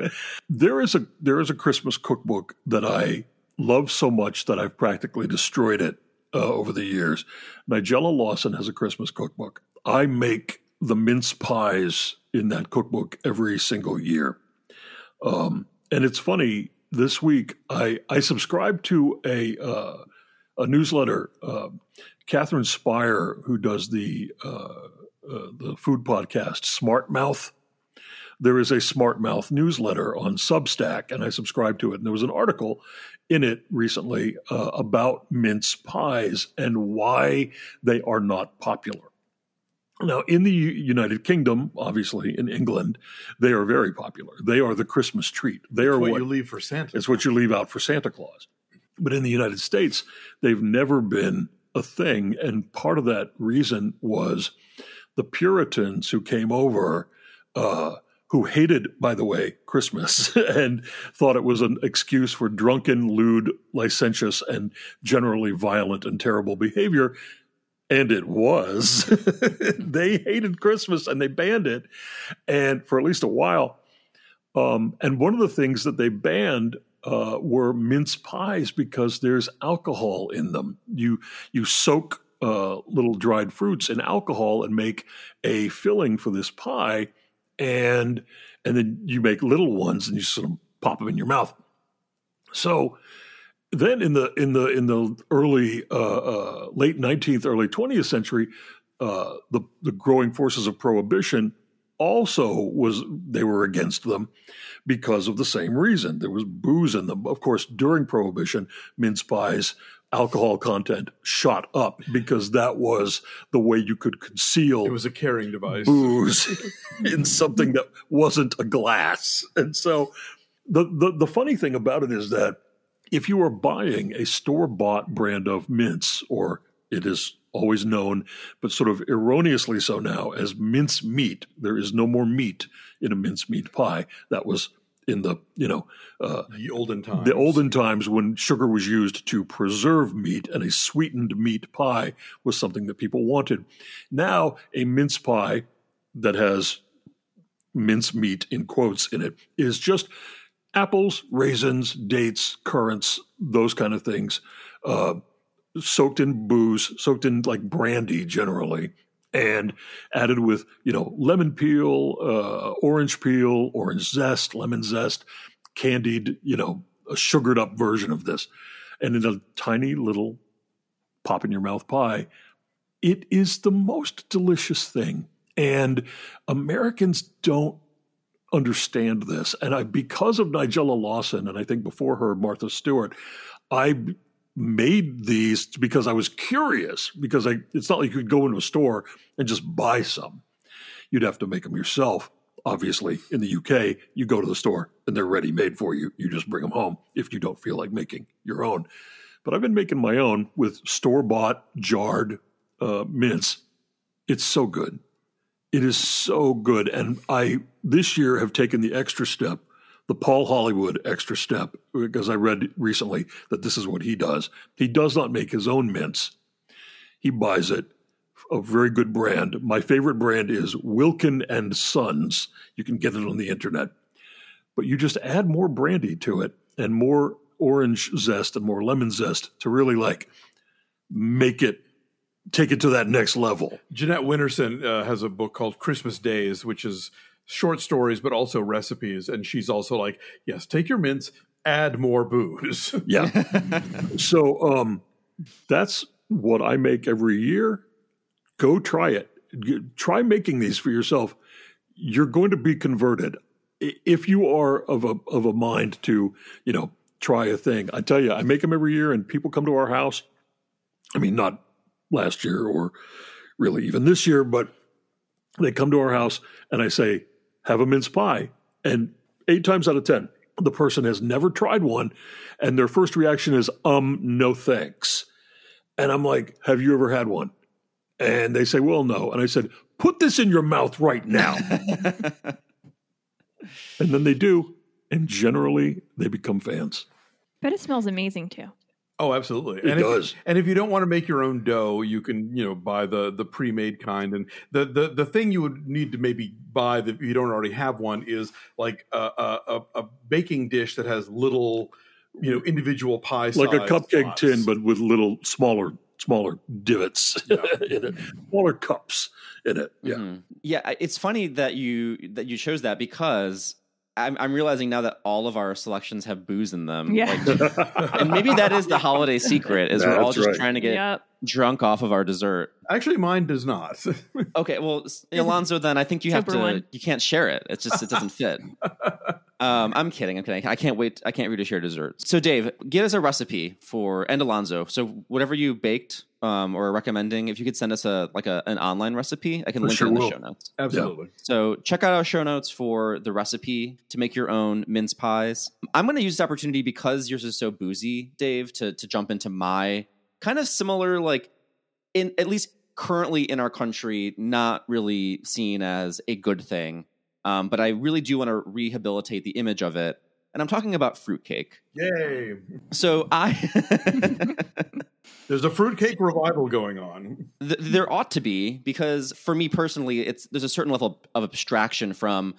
there is a there is a Christmas cookbook that I love so much that I've practically destroyed it uh, over the years. Nigella Lawson has a Christmas cookbook. I make the mince pies in that cookbook every single year, um, and it's funny. This week, I I subscribe to a uh, a newsletter. Uh, Katherine Spiers, who does the uh, uh, the food podcast Smart Mouth, there is a Smart Mouth newsletter on Substack, and I subscribe to it. And there was an article in it recently uh, about mince pies and why they are not popular. Now, in the United Kingdom, obviously in England, they are very popular. They are the Christmas treat. They It's are what, what you leave for Santa. it's what you leave out for Santa Claus. But in the United States, they've never been a thing. And part of that reason was the Puritans who came over, uh, who hated, by the way, Christmas and thought it was an excuse for drunken, lewd, licentious, and generally violent and terrible behavior. And it was. they hated Christmas and they banned it. And for at least a while, um, and one of the things that they banned uh, were mince pies because there's alcohol in them. You you soak uh, little dried fruits in alcohol and make a filling for this pie, and and then you make little ones and you sort of pop them in your mouth. So then in the in the in the early uh, uh, late 19th early 20th century uh, the the growing forces of prohibition also was they were against them because of the same reason there was booze in them of course during prohibition mince pies alcohol content shot up because that was the way you could conceal it was a carrying device. booze in something that wasn't a glass. And so the, the the funny thing about it is that if you are buying a store bought brand of mince, or it is always known, but sort of erroneously so now, as mince meat, there is no more meat in a mince meat pie. That was in the you know uh, The olden times. the olden times when sugar was used to preserve meat and a sweetened meat pie was something that people wanted. Now, a mince pie that has mince meat in quotes in it is just apples, raisins, dates, currants, those kind of things, uh, soaked in booze, soaked in like brandy generally. And added with, you know, lemon peel, uh, orange peel, orange zest, lemon zest, candied, you know, a sugared up version of this, and in a tiny little pop in your mouth pie. It is the most delicious thing. And Americans don't understand this. And I, because of Nigella Lawson, and I think before her, Martha Stewart, I made these because I was curious, because I, it's not like you could go into a store and just buy some. You'd have to make them yourself. Obviously, in the UK, you go to the store and they're ready made for you. You just bring them home if you don't feel like making your own. But I've been making my own with store bought jarred uh, mince. It's so good. It is so good. And I, this year, have taken the extra step, the Paul Hollywood extra step, because I read recently that this is what he does. He does not make his own mince, he buys it a very good brand. My favorite brand is Wilkin and Sons. You can get it on the internet. But you just add more brandy to it and more orange zest and more lemon zest to really like make it take it to that next level. Jeanette Winterson uh, has a book called Christmas Days, which is short stories but also recipes. And she's also like, yes, take your mince, add more booze. Yeah. so um, that's what I make every year. Go try it. Try making these for yourself. You're going to be converted if you are of a of a mind to you know try a thing. I tell you, I make them every year, and people come to our house. I mean, not last year or really even this year, but they come to our house and I say, "Have a mince pie," and eight times out of ten, the person has never tried one, and their first reaction is, "Um, no thanks." And I'm like, "Have you ever had one?" And they say, "Well, no." And I said, "Put this in your mouth right now." and then they do, and generally they become fans. But it smells amazing too. Oh, absolutely. It and does. If, and if you don't want to make your own dough, you can, you know, buy the the pre-made kind. And the the the thing you would need to maybe buy that you don't already have one is like a a, a, a baking dish that has little, you know, individual pie like a cupcake slots. tin, but with little smaller smaller divots in it, smaller cups in it. Yeah, Mhm. Yeah, it's funny that you that you chose that because I'm, I'm realizing now that all of our selections have booze in them. Yeah. Like, and maybe that is the holiday secret is we're all just right. trying to get Yep. drunk off of our dessert. Actually, mine does not. Okay, well, s- Alonso, then I think you have Super to. one. You can't share it. It's just it doesn't fit. Um, I'm kidding. I'm kidding. I can't wait. I can't wait to share dessert. So, Dave, get us a recipe for and Alonso. So, whatever you baked um, or recommending, if you could send us a like a, an online recipe, I can I link sure it in the will. show notes. Absolutely. So check out our show notes for the recipe to make your own mince pies. I'm going to use this opportunity because yours is so boozy, Dave, to to jump into my kind of similar, like in at least currently in our country, not really seen as a good thing. Um, but I really do want to rehabilitate the image of it, and I'm talking about fruitcake. Yay. So I. There's a fruitcake revival going on. Th- there ought to be because for me personally it's there's a certain level of abstraction from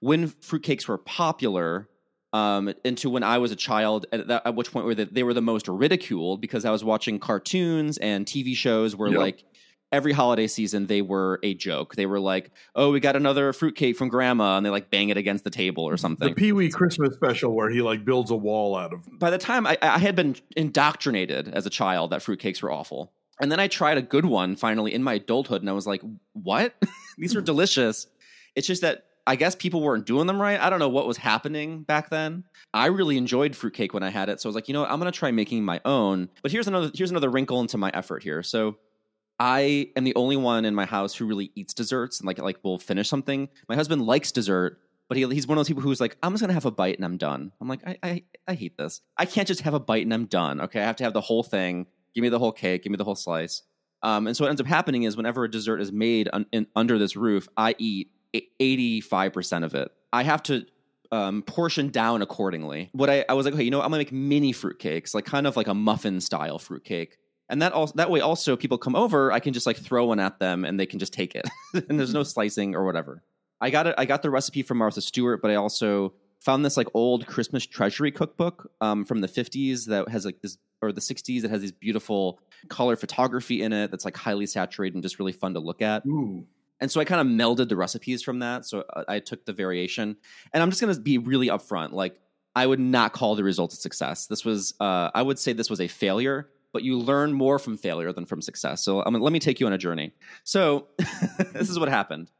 when fruitcakes were popular um, into when I was a child at, that, at which point where they, they were the most ridiculed because I was watching cartoons and TV shows where Yep. like every holiday season they were a joke they were like oh we got another fruitcake from grandma and they like bang it against the table or something. The Pee Wee Christmas special where he like builds a wall out of. by the time I, I had been indoctrinated as a child that fruitcakes were awful. And then I tried a good one finally in my adulthood, and I was like, what? These are delicious. It's just that I guess people weren't doing them right. I don't know what was happening back then. I really enjoyed fruitcake when I had it. So I was like, you know what? I'm going to try making my own. But here's another here's another wrinkle into my effort here. So I am the only one in my house who really eats desserts and like like will finish something. My husband likes dessert, but he, he's one of those people who's like, I'm just gonna have a bite and I'm done. I'm like, I, I I hate this. I can't just have a bite and I'm done. Okay, I have to have the whole thing. Give me the whole cake. Give me the whole slice. Um, and so what ends up happening is whenever a dessert is made un, in, under this roof, I eat eighty five percent of it. I have to um, portion down accordingly. What I, I was like, okay, you know, what? I'm gonna make mini fruitcakes, like kind of like a muffin style fruitcake. And that also that way also people come over, I can just like throw one at them and they can just take it. and there's no slicing or whatever. I got it. I got the recipe from Martha Stewart, but I also found this like old Christmas treasury cookbook um, from the 50s that has like this or the 60s that has these beautiful color photography in it that's like highly saturated and just really fun to look at. Ooh. And so I kind of melded the recipes from that. So uh, I took the variation, and I'm just going to be really upfront. Like I would not call the result a success. This was, uh, I would say, this was a failure. But you learn more from failure than from success. So um, let me take you on a journey. So this is what happened.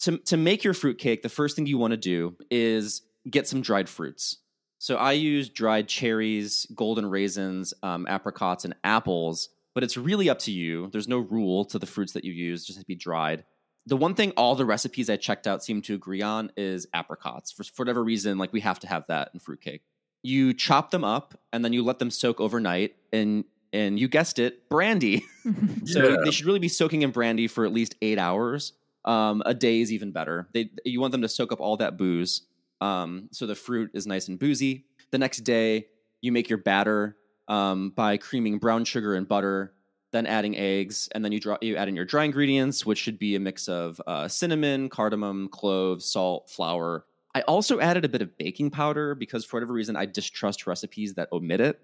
To to make your fruit cake, the first thing you want to do is get some dried fruits. So I use dried cherries, golden raisins, um, apricots, and apples. But it's really up to you. There's no rule to the fruits that you use; just to be dried the one thing all the recipes I checked out seem to agree on is apricots. For, for whatever reason, like we have to have that in fruitcake. You chop them up and then you let them soak overnight, and and you guessed it, brandy. so Yeah. they should really be soaking in brandy for at least eight hours. Um, a day is even better. They you want them to soak up all that booze, um, so the fruit is nice and boozy. The next day, you make your batter um, by creaming brown sugar and butter then adding eggs, and then you draw you add in your dry ingredients, which should be a mix of uh, cinnamon, cardamom, cloves, salt, flour. I also added a bit of baking powder because for whatever reason I distrust recipes that omit it.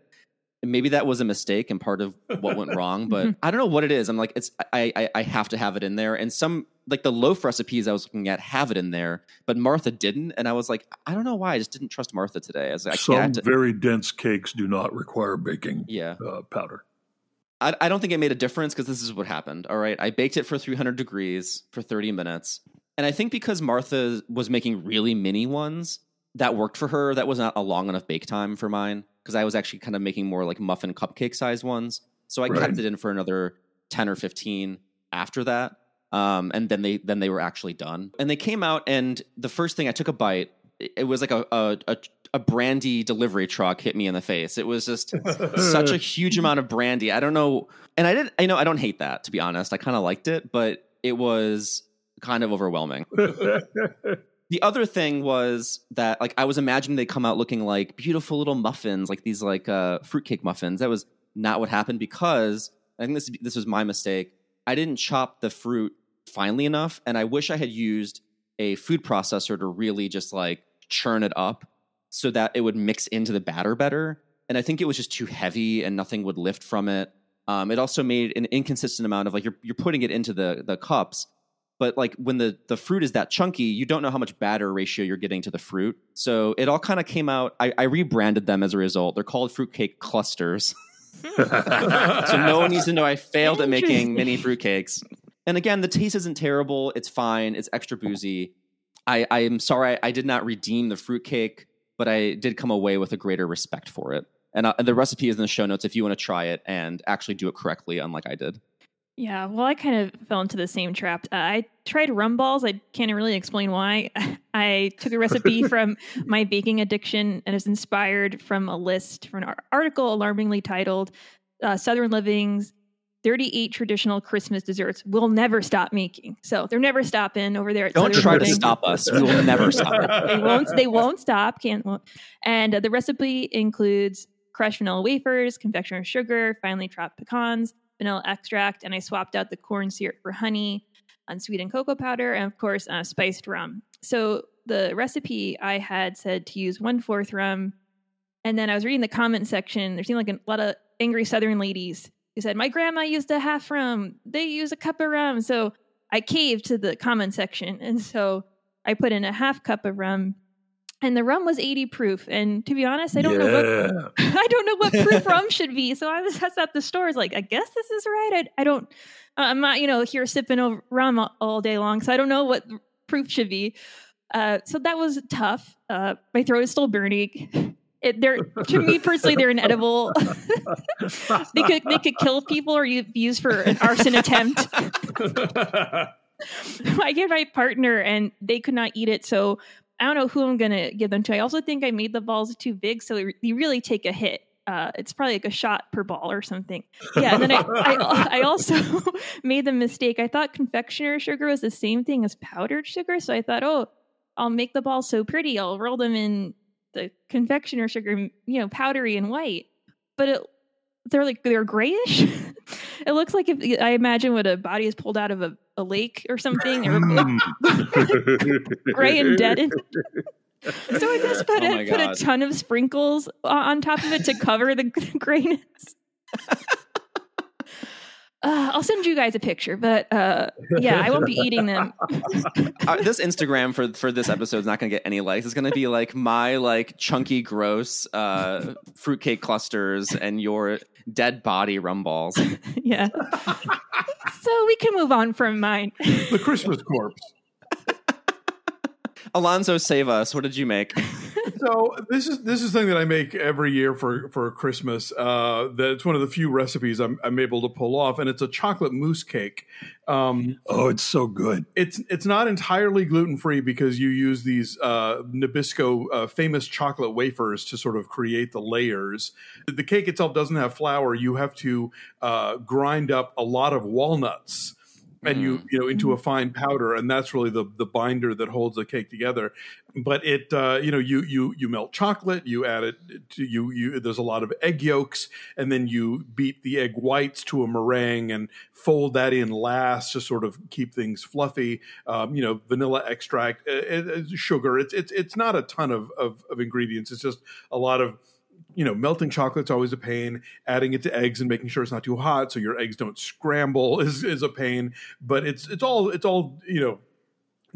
And maybe that was a mistake and part of what went wrong, but I don't know what it is. I'm like, it's I, I I have to have it in there. And some like the loaf recipes I was looking at have it in there, but Martha didn't, and I was like, I don't know why. I just didn't trust Martha today. I was like, I Some can't. very dense cakes do not require baking yeah. uh, powder. I, I don't think it made a difference because this is what happened. All right. I baked it for 300 degrees for 30 minutes. And I think because Martha was making really mini ones, that worked for her. That was not a long enough bake time for mine because I was actually kind of making more like muffin cupcake size ones. So I Right. kept it in for another 10 or 15 after that. Um, and then they then they were actually done. And they came out and the first thing I took a bite, it was like a a, a, a brandy delivery truck hit me in the face. It was just such a huge amount of brandy. I don't know, and I didn't. I know I don't hate that to be honest. I kind of liked it, but it was kind of overwhelming. The other thing was that like I was imagining they come out looking like beautiful little muffins, like these like uh, fruitcake muffins. That was not what happened because I think this this was my mistake. I didn't chop the fruit finely enough, and I wish I had used a food processor to really just like churn it up so that it would mix into the batter better. And I think it was just too heavy, and nothing would lift from it. Um, it also made an inconsistent amount of like you're you're putting it into the the cups, but like when the the fruit is that chunky, you don't know how much batter ratio you're getting to the fruit. So it all kind of came out. I, I rebranded them as a result. They're called fruitcake clusters. so no one needs to know I failed at making mini fruitcakes. And again, the taste isn't terrible. It's fine. It's extra boozy. I, I am sorry I, did not redeem the fruitcake, but I did come away with a greater respect for it. And, uh, and the recipe is in the show notes if you want to try it and actually do it correctly, unlike I did. Yeah, well, I kind of fell into the same trap. Uh, I tried rum balls. I can't really explain why. I took a recipe from my baking addiction and it's inspired from a list from an article alarmingly titled uh, Southern Living's 38 traditional Christmas desserts we'll never stop making. So they're never stopping over there. Don't Southern try Living. to stop us. We will never stop. they won't. They won't stop. Can't. Won't. And uh, the recipe includes crushed vanilla wafers, confectioner sugar, finely chopped pecans, vanilla extract, and I swapped out the corn syrup for honey, unsweetened cocoa powder, and of course, uh, spiced rum. So the recipe I had said to use one fourth rum, and then I was reading the comment section. There seemed like a lot of angry Southern ladies who said, "My grandma used a half rum. They use a cup of rum." So I caved to the comment section, and so I put in a half cup of rum. And the rum was 80 proof. And to be honest, I don't know what I don't know what proof rum should be. So I was at the stores like, I guess this is right. I, I don't, I'm not, you know, here sipping over rum all, all day long. So I don't know what proof should be. Uh, so that was tough. Uh, my throat is still burning. It, they're to me personally, they're inedible. they could they could kill people or used for an arson attempt. I gave my partner and they could not eat it. So I don't know who I'm to give them to. I also think I made the balls too big, so you really take a hit. Uh, it's probably like a shot per ball or something. Yeah, and then I, I, I also made the mistake. I thought confectioner sugar was the same thing as powdered sugar, so I thought, oh, I'll make the balls so pretty. I'll roll them in the confectioner sugar, you know, powdery and white. But it, they're like they're grayish. it looks like if I imagine what a body is pulled out of a, a lake or something, or hmm. gray and dead. so I just put, Oh a, put a ton of sprinkles on top of it to cover the grayness. Uh, I'll send you guys a picture, but uh, yeah, I won't be eating them. Uh, this Instagram for for this episode is not going to get any likes. It's going to be like my like chunky, gross uh, fruitcake clusters and your dead body rum balls. yeah. so we can move on from mine. the Christmas corpse. Alonso, save us. What did you make? so this is this is something that I make every year for for Christmas. Uh, that's one of the few recipes I'm, I'm able to pull off, and it's a chocolate mousse cake. Um, Oh, it's so good. it's it's not entirely gluten free because you use these uh, Nabisco uh, famous chocolate wafers to sort of create the layers. The cake itself doesn't have flour. You have to uh, grind up a lot of walnuts. And you you know into a fine powder, and that's really the the binder that holds the cake together. But it uh, you know you you you melt chocolate, you add it to you you. There's a lot of egg yolks, and then you beat the egg whites to a meringue and fold that in last to sort of keep things fluffy. Um, you know, vanilla extract, uh, uh, sugar. It's it's it's not a ton of, of of ingredients. It's just a lot of you know, melting chocolate's always a pain. Adding it to eggs and making sure it's not too hot so your eggs don't scramble is is a pain. But it's it's all it's all you know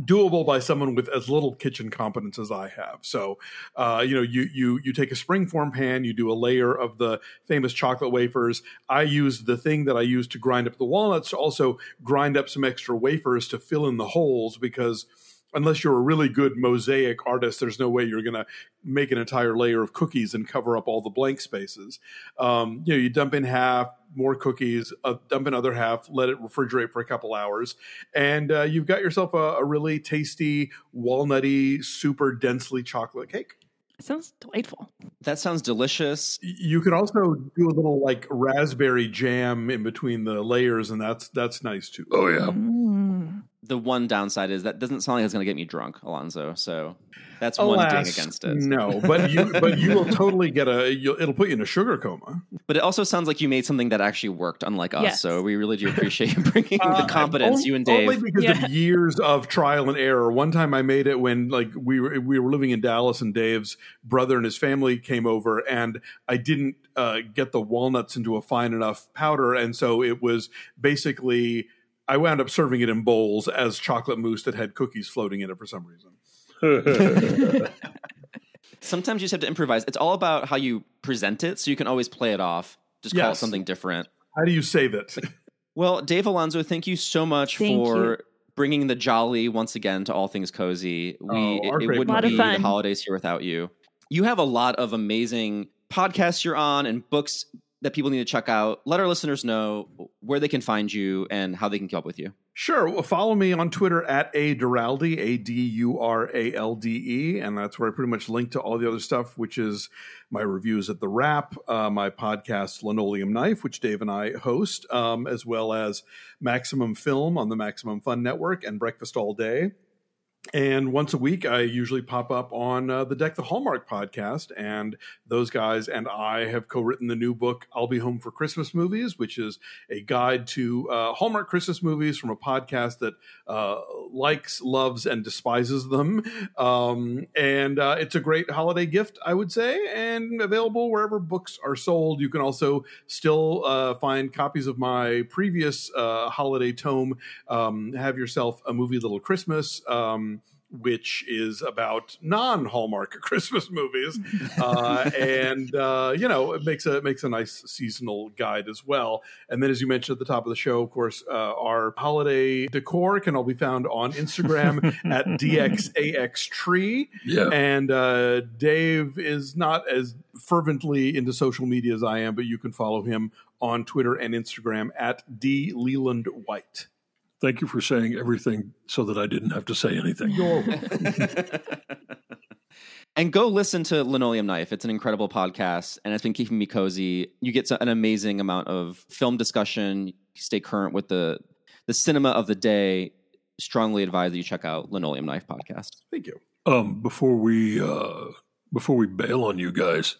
doable by someone with as little kitchen competence as I have. So, uh, you know, you you you take a springform pan, you do a layer of the famous chocolate wafers. I use the thing that I use to grind up the walnuts to also grind up some extra wafers to fill in the holes because unless you're a really good mosaic artist, there's no way you're going to make an entire layer of cookies and cover up all the blank spaces. Um, you know, you dump in half more cookies, uh, dump in other half, let it refrigerate for a couple hours, and uh, you've got yourself a, a really tasty, walnutty, super densely chocolate cake. Sounds delightful. That sounds delicious. You could also do a little like raspberry jam in between the layers, and that's that's nice too. Oh yeah. Mm. The one downside is that doesn't sound like it's going to get me drunk, Alonso. So that's one ding against it. No, but you but you will totally get a. You'll, it'll put you in a sugar coma. But it also sounds like you made something that actually worked, unlike us. Yes. So we really do appreciate you bringing Uh, the competence, only- you and Dave. Only because Yeah. of years of trial and error. One time I made it when like we were we were living in Dallas and Dave's brother and his family came over and I didn't uh, get the walnuts into a fine enough powder and so it was basically. I wound up serving it in bowls as chocolate mousse that had cookies floating in it for some reason. Sometimes you just have to improvise. It's all about how you present it, so you can always play it off. Just call it something different. How do you save it? Well, Dave Alonso, thank you so much Thank for you. bringing the jolly once again to all things cozy. We Oh, it, it wouldn't be fun. the holidays here without you. You have a lot of amazing podcasts you're on and books that people need to check out. Let our listeners know where they can find you and how they can keep up with you. Sure. Well, follow me on Twitter at a Duralde, A D U R A L D E, and that's where I pretty much link to all the other stuff, which is my reviews at the Wrap, uh, my podcast Linoleum Knife, which Dave and I host, um, as well as Maximum Film on the Maximum Fun Network and Breakfast All Day. And once a week, I usually pop up on uh, the Deck the Hallmark podcast. And those guys and I have co written the new book, I'll Be Home for Christmas Movies, which is a guide to uh, Hallmark Christmas movies from a podcast that uh, likes, loves, and despises them. Um, and uh, it's a great holiday gift, I would say, and available wherever books are sold. You can also still uh, find copies of my previous uh, holiday tome, um, Have Yourself a Movie Little Christmas. Um, which is about non-Hallmark Christmas movies, uh, and uh, you know it makes a it makes a nice seasonal guide as well. And then, as you mentioned at the top of the show, of course, uh, our holiday decor can all be found on Instagram at dxaxtree. yeah. And uh, Dave is not as fervently into social media as I am, but you can follow him on Twitter and Instagram at d Leland White. Thank you for saying everything so that I didn't have to say anything. and go listen to Linoleum Knife. It's an incredible podcast, and it's been keeping me cozy. You get an amazing amount of film discussion. You stay current with the the cinema of the day. Strongly advise that you check out Linoleum Knife podcast. Thank you. Um, before we uh, before we bail on you guys,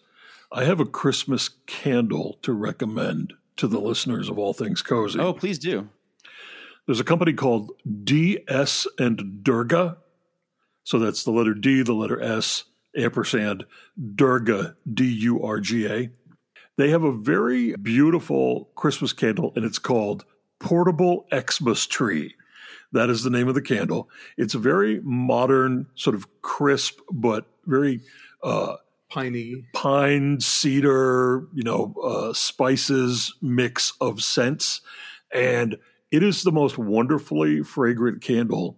I have a Christmas candle to recommend to the listeners of All Things Cozy. Oh, please do. There's a company called DS and Durga. So that's the letter D, the letter S, ampersand, Durga, D U R G A. They have a very beautiful Christmas candle, and it's called Portable Xmas Tree. That is the name of the candle. It's a very modern, sort of crisp, but very uh, Piney. pine, cedar, you know, uh, spices mix of scents. And it is the most wonderfully fragrant candle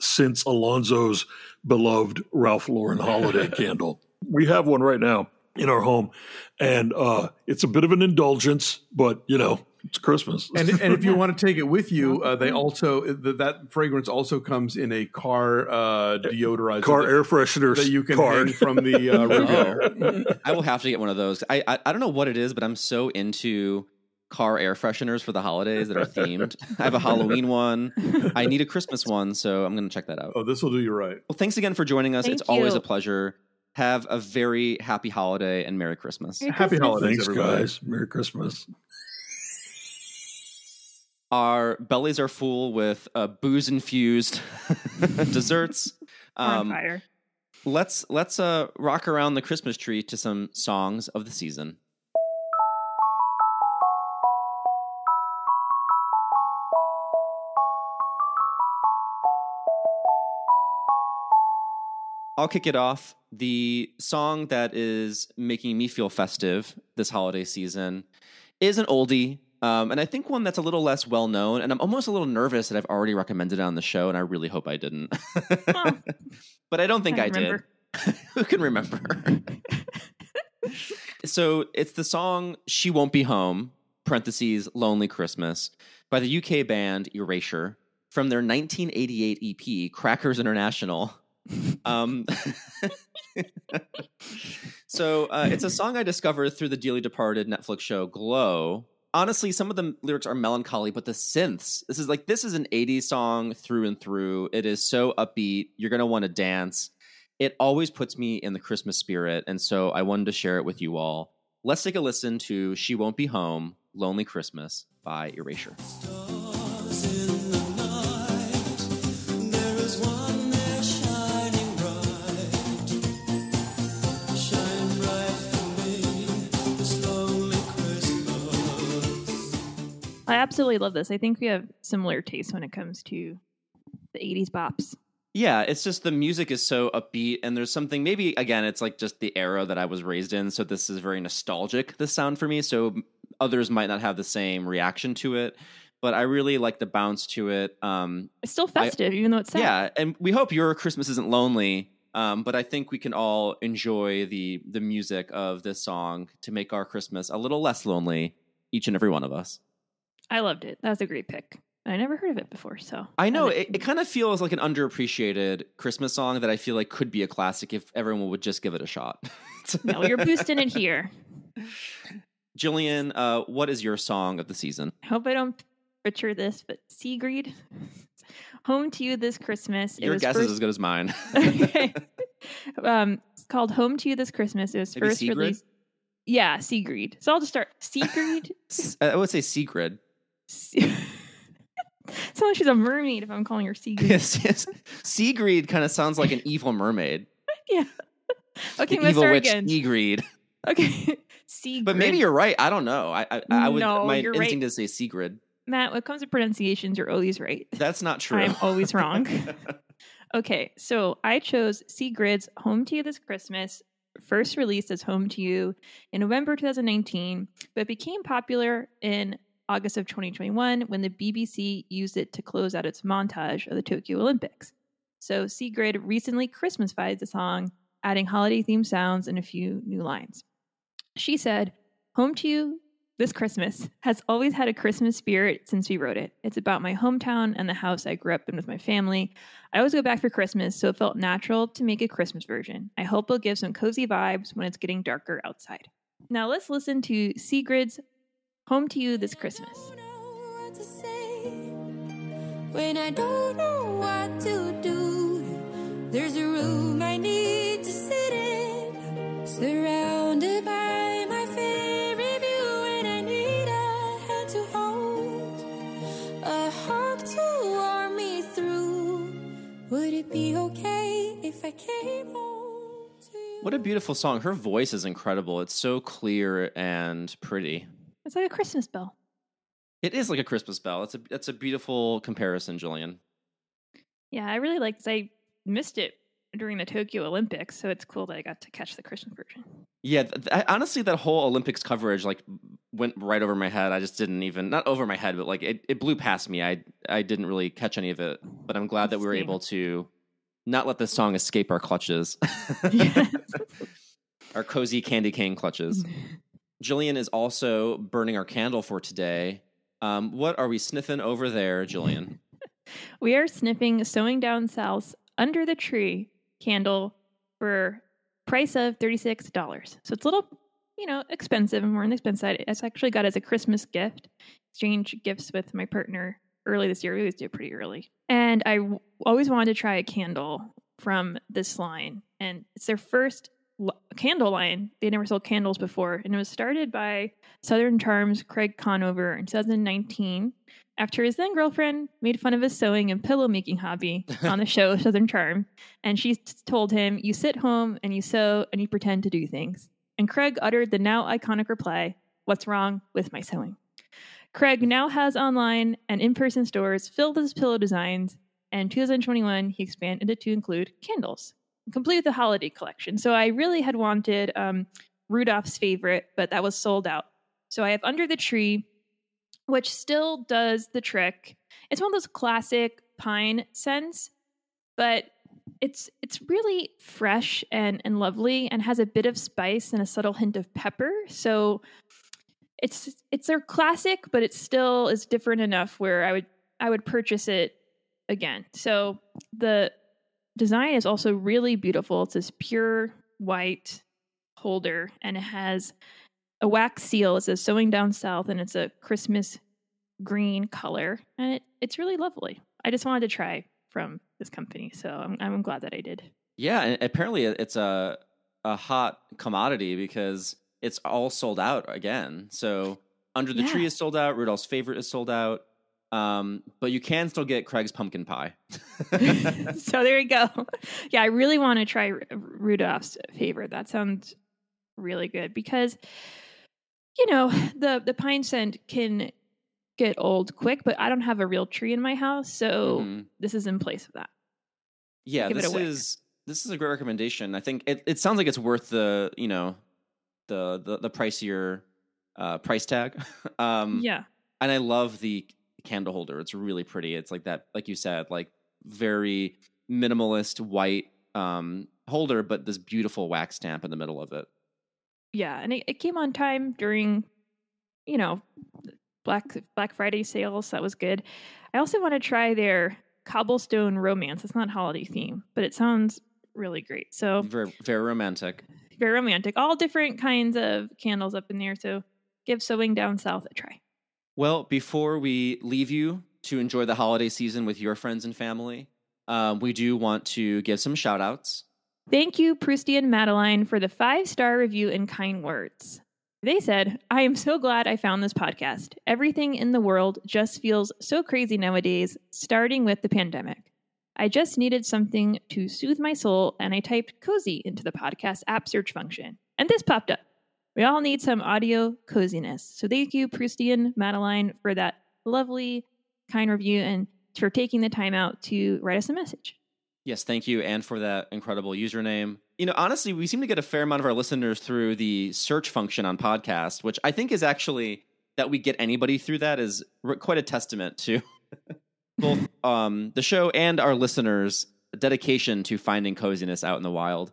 since Alonso's beloved Ralph Lauren holiday candle. We have one right now in our home, and uh, it's a bit of an indulgence, but you know, it's Christmas. And, and if you want to take it with you, uh, they also th- that fragrance also comes in a car uh, deodorizer car that, air freshener that you can card. hang from the uh, Riviera. I will have to get one of those. I, I I don't know what it is, but I'm so into car air fresheners for the holidays that are themed. I have a Halloween one. I need a Christmas one, so I'm going to check that out. Oh, this will do you right. Well, thanks again for joining us. Thank it's always a pleasure. Have a very happy holiday and Merry Christmas. Merry Happy Christmas. holidays, Thanks, everybody. guys. Merry Christmas. Our bellies are full with uh, booze infused desserts. We're on Um, fire. let's let's uh, rock around the Christmas tree to some songs of the season. I'll kick it off. The song that is making me feel festive this holiday season is an oldie, um, and I think one that's a little less well known. And I'm almost a little nervous that I've already recommended it on the show, and I really hope I didn't. Oh. but I don't think I I, did. Who can remember? so it's the song "She Won't Be Home" (parentheses Lonely Christmas) by the UK band Erasure from their 1988 EP "Crackers International." Um, so uh, it's a song I discovered through the dearly departed Netflix show Glow. Honestly, some of the lyrics are melancholy, but the synths. This is like this is an 80s song through and through. It is so upbeat. You're gonna want to dance. It always puts me in the Christmas spirit, and so I wanted to share it with you all. Let's take a listen to "She Won't Be Home," "Lonely Christmas" by Erasure. Absolutely love this. I think we have similar tastes when it comes to the 80s bops. Yeah, it's just the music is so upbeat, and there's something maybe again, it's like just the era that I was raised in. So this is very nostalgic. This sound for me. So others might not have the same reaction to it, but I really like the bounce to it. Um, It's still festive, even though it's sad. yeah, and we hope your Christmas isn't lonely. Um, but I think we can all enjoy the the music of this song to make our Christmas a little less lonely, each and every one of us. I loved it. That was a great pick. I never heard of it before, so I know it, it kind of feels like an underappreciated Christmas song that I feel like could be a classic if everyone would just give it a shot. No, you're boosting it here. Jillian, uh, what is your song of the season? I hope I don't butcher this, but Seagreed, Home to You This Christmas. It Your was guess is as good as mine. okay. um, it's called Home to You This Christmas. It was Maybe first Sigrid? released. Yeah, Seagreed. So I'll just start. Seagreed? I would say Secret. Sounds like she's a mermaid if I'm calling her Seagreed. Yes, yes. Seagreed kind of sounds like an evil mermaid. yeah. Okay, the let's evil start witch again. Seagreed. Okay. Seagreed. But maybe you're right. I don't know. I I, I would No, my you're right. instinct is to say Sigrid. Matt, when it comes to pronunciations, you're always right. That's not true. I'm always wrong. Okay, so I chose Sigrid's Home to You This Christmas, first released as Home to You in November 2019, but became popular in August of 2021 when the BBC used it to close out its montage of the Tokyo Olympics. So Sigrid recently Christmasified the song, adding holiday themed sounds and a few new lines. She said, Home to You this Christmas has always had a Christmas spirit since we wrote it. It's about my hometown and the house I grew up in with my family. I always go back for Christmas, so it felt natural to make a Christmas version. I hope it'll give some cozy vibes when it's getting darker outside. Now let's listen to Sigrid's Home to You This Christmas. When I don't know what to do, there's a room I need to sit in, surrounded by my favorite view, and I need a hand to hold, a hug to warm me through. Would it be okay if I came home to you? What a beautiful song. Her voice is incredible. It's so clear and pretty. It's like a Christmas bell. It is like a Christmas bell. It's a that's a beautiful comparison, Julian. Yeah, I really like this. I missed it during the Tokyo Olympics, so it's cool that I got to catch the Christmas version. Yeah, th- th- honestly, that whole Olympics coverage like went right over my head. I just didn't even not over my head, but like it, it blew past me. I I didn't really catch any of it. But I'm glad that we were able to not let this song escape our clutches, Yes. our cozy candy cane clutches. Jillian is also burning our candle for today. Um, what are we sniffing over there, Jillian? We are sniffing Sewing Down South's Under the Tree candle for price of $36. So it's a little, you know, expensive and more on the expensive side. It's actually got as a Christmas gift. Exchange gifts with my partner early this year. We always do it pretty early. And I w- always wanted to try a candle from this line. And it's their first candle line. They never sold candles before. And it was started by Southern Charms Craig Conover in 2019 after his then girlfriend made fun of his sewing and pillow making hobby on the show Southern Charm. And she told him, You sit home and you sew and you pretend to do things. And Craig uttered the now iconic reply, What's wrong with my sewing? Craig now has online and in person stores filled with his pillow designs. And 2021, he expanded it to include candles, complete the holiday collection. So I really had wanted um, Rudolph's favorite, but that was sold out. So I have Under the Tree, which still does the trick. It's one of those classic pine scents, but it's it's really fresh and and lovely and has a bit of spice and a subtle hint of pepper. So it's it's their classic, but it still is different enough where I would I would purchase it again. So the design is also really beautiful. It's this pure white holder and it has a wax seal. It says sewing down south and it's a Christmas green color. And it, it's really lovely. I just wanted to try from this company. So I'm, I'm glad that I did. Yeah, and apparently it's a a hot commodity because it's all sold out again. So Under the Yeah. Tree is sold out. Rudolph's favorite is sold out. Um, but you can still get Craig's pumpkin pie. so there you go. Yeah, I really want to try Ru- Rudolph's favorite. That sounds really good because you know the the pine scent can get old quick, but I don't have a real tree in my house, so Mhm. this is in place of that. Yeah, Give this is this is a great recommendation. I think it, it sounds like it's worth the you know the the, the pricier uh, price tag. um, yeah. and I love the candle holder. It's really pretty. It's like that, like you said, like very minimalist white um, holder, but this beautiful wax stamp in the middle of it. Yeah, and it, it came on time during, you know, Black Black Friday sales. That was good. I also want to try their cobblestone romance. It's not holiday theme, but it sounds really great. So Very very romantic. very romantic. All different kinds of candles up in there. So give sewing down south a try. Well, before we leave you to enjoy the holiday season with your friends and family, um, we do want to give some shout outs. Thank you, Prusty and Madeline, for the five star review and kind words. They said, I am so glad I found this podcast. Everything in the world just feels so crazy nowadays, starting with the pandemic. I just needed something to soothe my soul, and I typed cozy into the podcast app search function. And this popped up. We all need some audio coziness. So thank you, Prusty and Madeline, for that lovely, kind review and for taking the time out to write us a message. Yes, thank you, and for that incredible username. You know, honestly, we seem to get a fair amount of our listeners through the search function on podcast, which I think is actually that we get anybody through that is quite a testament to both um, the show and our listeners' dedication to finding coziness out in the wild.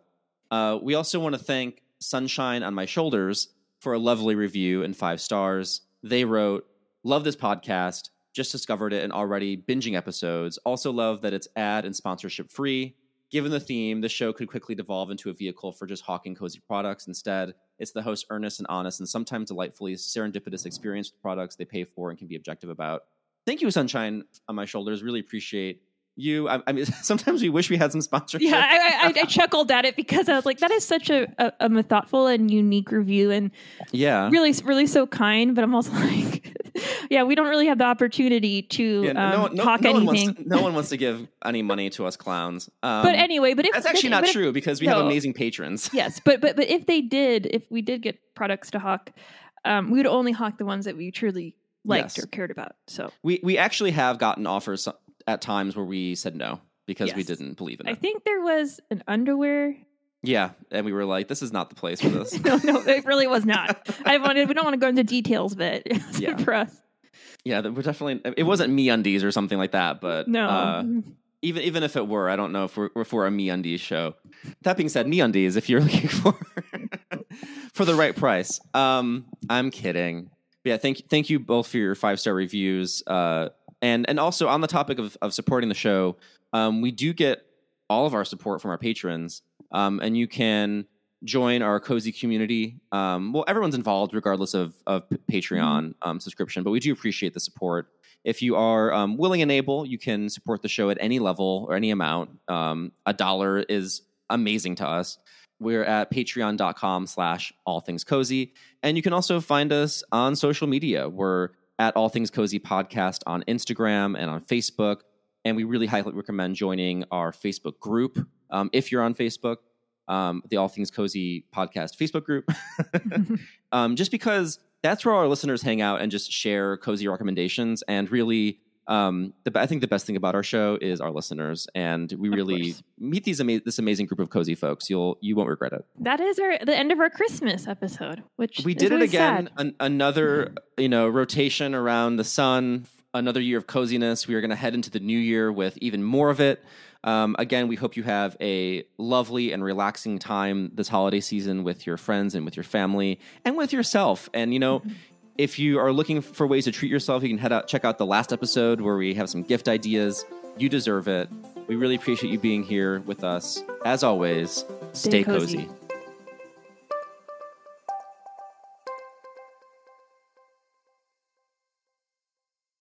Uh, we also want to thank Sunshine on My Shoulders for a lovely review and five stars. They wrote, Love this podcast. Just discovered it and already binging episodes. Also, love that it's ad and sponsorship free. Given the theme, the show could quickly devolve into a vehicle for just hawking cozy products. Instead, it's the host earnest and honest and sometimes delightfully serendipitous experience with products they pay for and can be objective about. Thank you, Sunshine on my shoulders. Really appreciate you. I, I mean, sometimes we wish we had some sponsorship. Yeah, I, I, I chuckled at it because I was like, that is such a, a, a thoughtful and unique review and yeah. really, really so kind. But I'm also like, yeah, we don't really have the opportunity to Yeah, um, no, one- no, talk no anything. wants to, no one wants to give any money to us clowns. Um, but anyway, but if that's actually not if- true because we have amazing patrons. Yes, but but but if they did, if we did get products to hawk, um, we would only hawk the ones that we truly liked Yes. or cared about. So We we actually have gotten offers at times where we said no because we didn't believe in it. I think there was an underwear. yeah, and we were like, this is not the place for this. no, no, it really was not. I wanted. We don't want to go into details, but Yeah. for us. yeah, we're definitely. It wasn't MeUndies or something like that, but No, uh, even even if it were, I don't know if we're, we're a MeUndies show. That being said, MeUndies, if you're looking for for the right price, um, I'm kidding. But yeah, thank thank you both for your five star reviews, uh, and and also on the topic of of supporting the show, um, we do get all of our support from our patrons, um, and you can join our cozy community. Um, well, everyone's involved regardless of of Patreon um, subscription, but we do appreciate the support. If you are um, willing and able, you can support the show at any level or any amount. Um, a dollar is amazing to us. We're at patreon.com slash all things cozy. And you can also find us on social media. We're at all things cozy podcast on Instagram and on Facebook. And we really highly recommend joining our Facebook group um, if you're on Facebook, um, the All Things Cozy podcast Facebook group. um, just because that's where our listeners hang out and just share cozy recommendations. And really, um, the, I think the best thing about our show is our listeners, and we Of really course. meet these ama- this amazing group of cozy folks. You'll you won't regret it. that is our the end of our Christmas episode, which We is did it again. An, another you know rotation around the sun. Another year of coziness. We are going to head into the new year with even more of it. Um, again, we hope you have a lovely and relaxing time this holiday season with your friends and with your family and with yourself. And you know, if you are looking for ways to treat yourself, you can head out check out the last episode where we have some gift ideas. You deserve it. We really appreciate you being here with us. As always, stay, Stay cozy. cozy.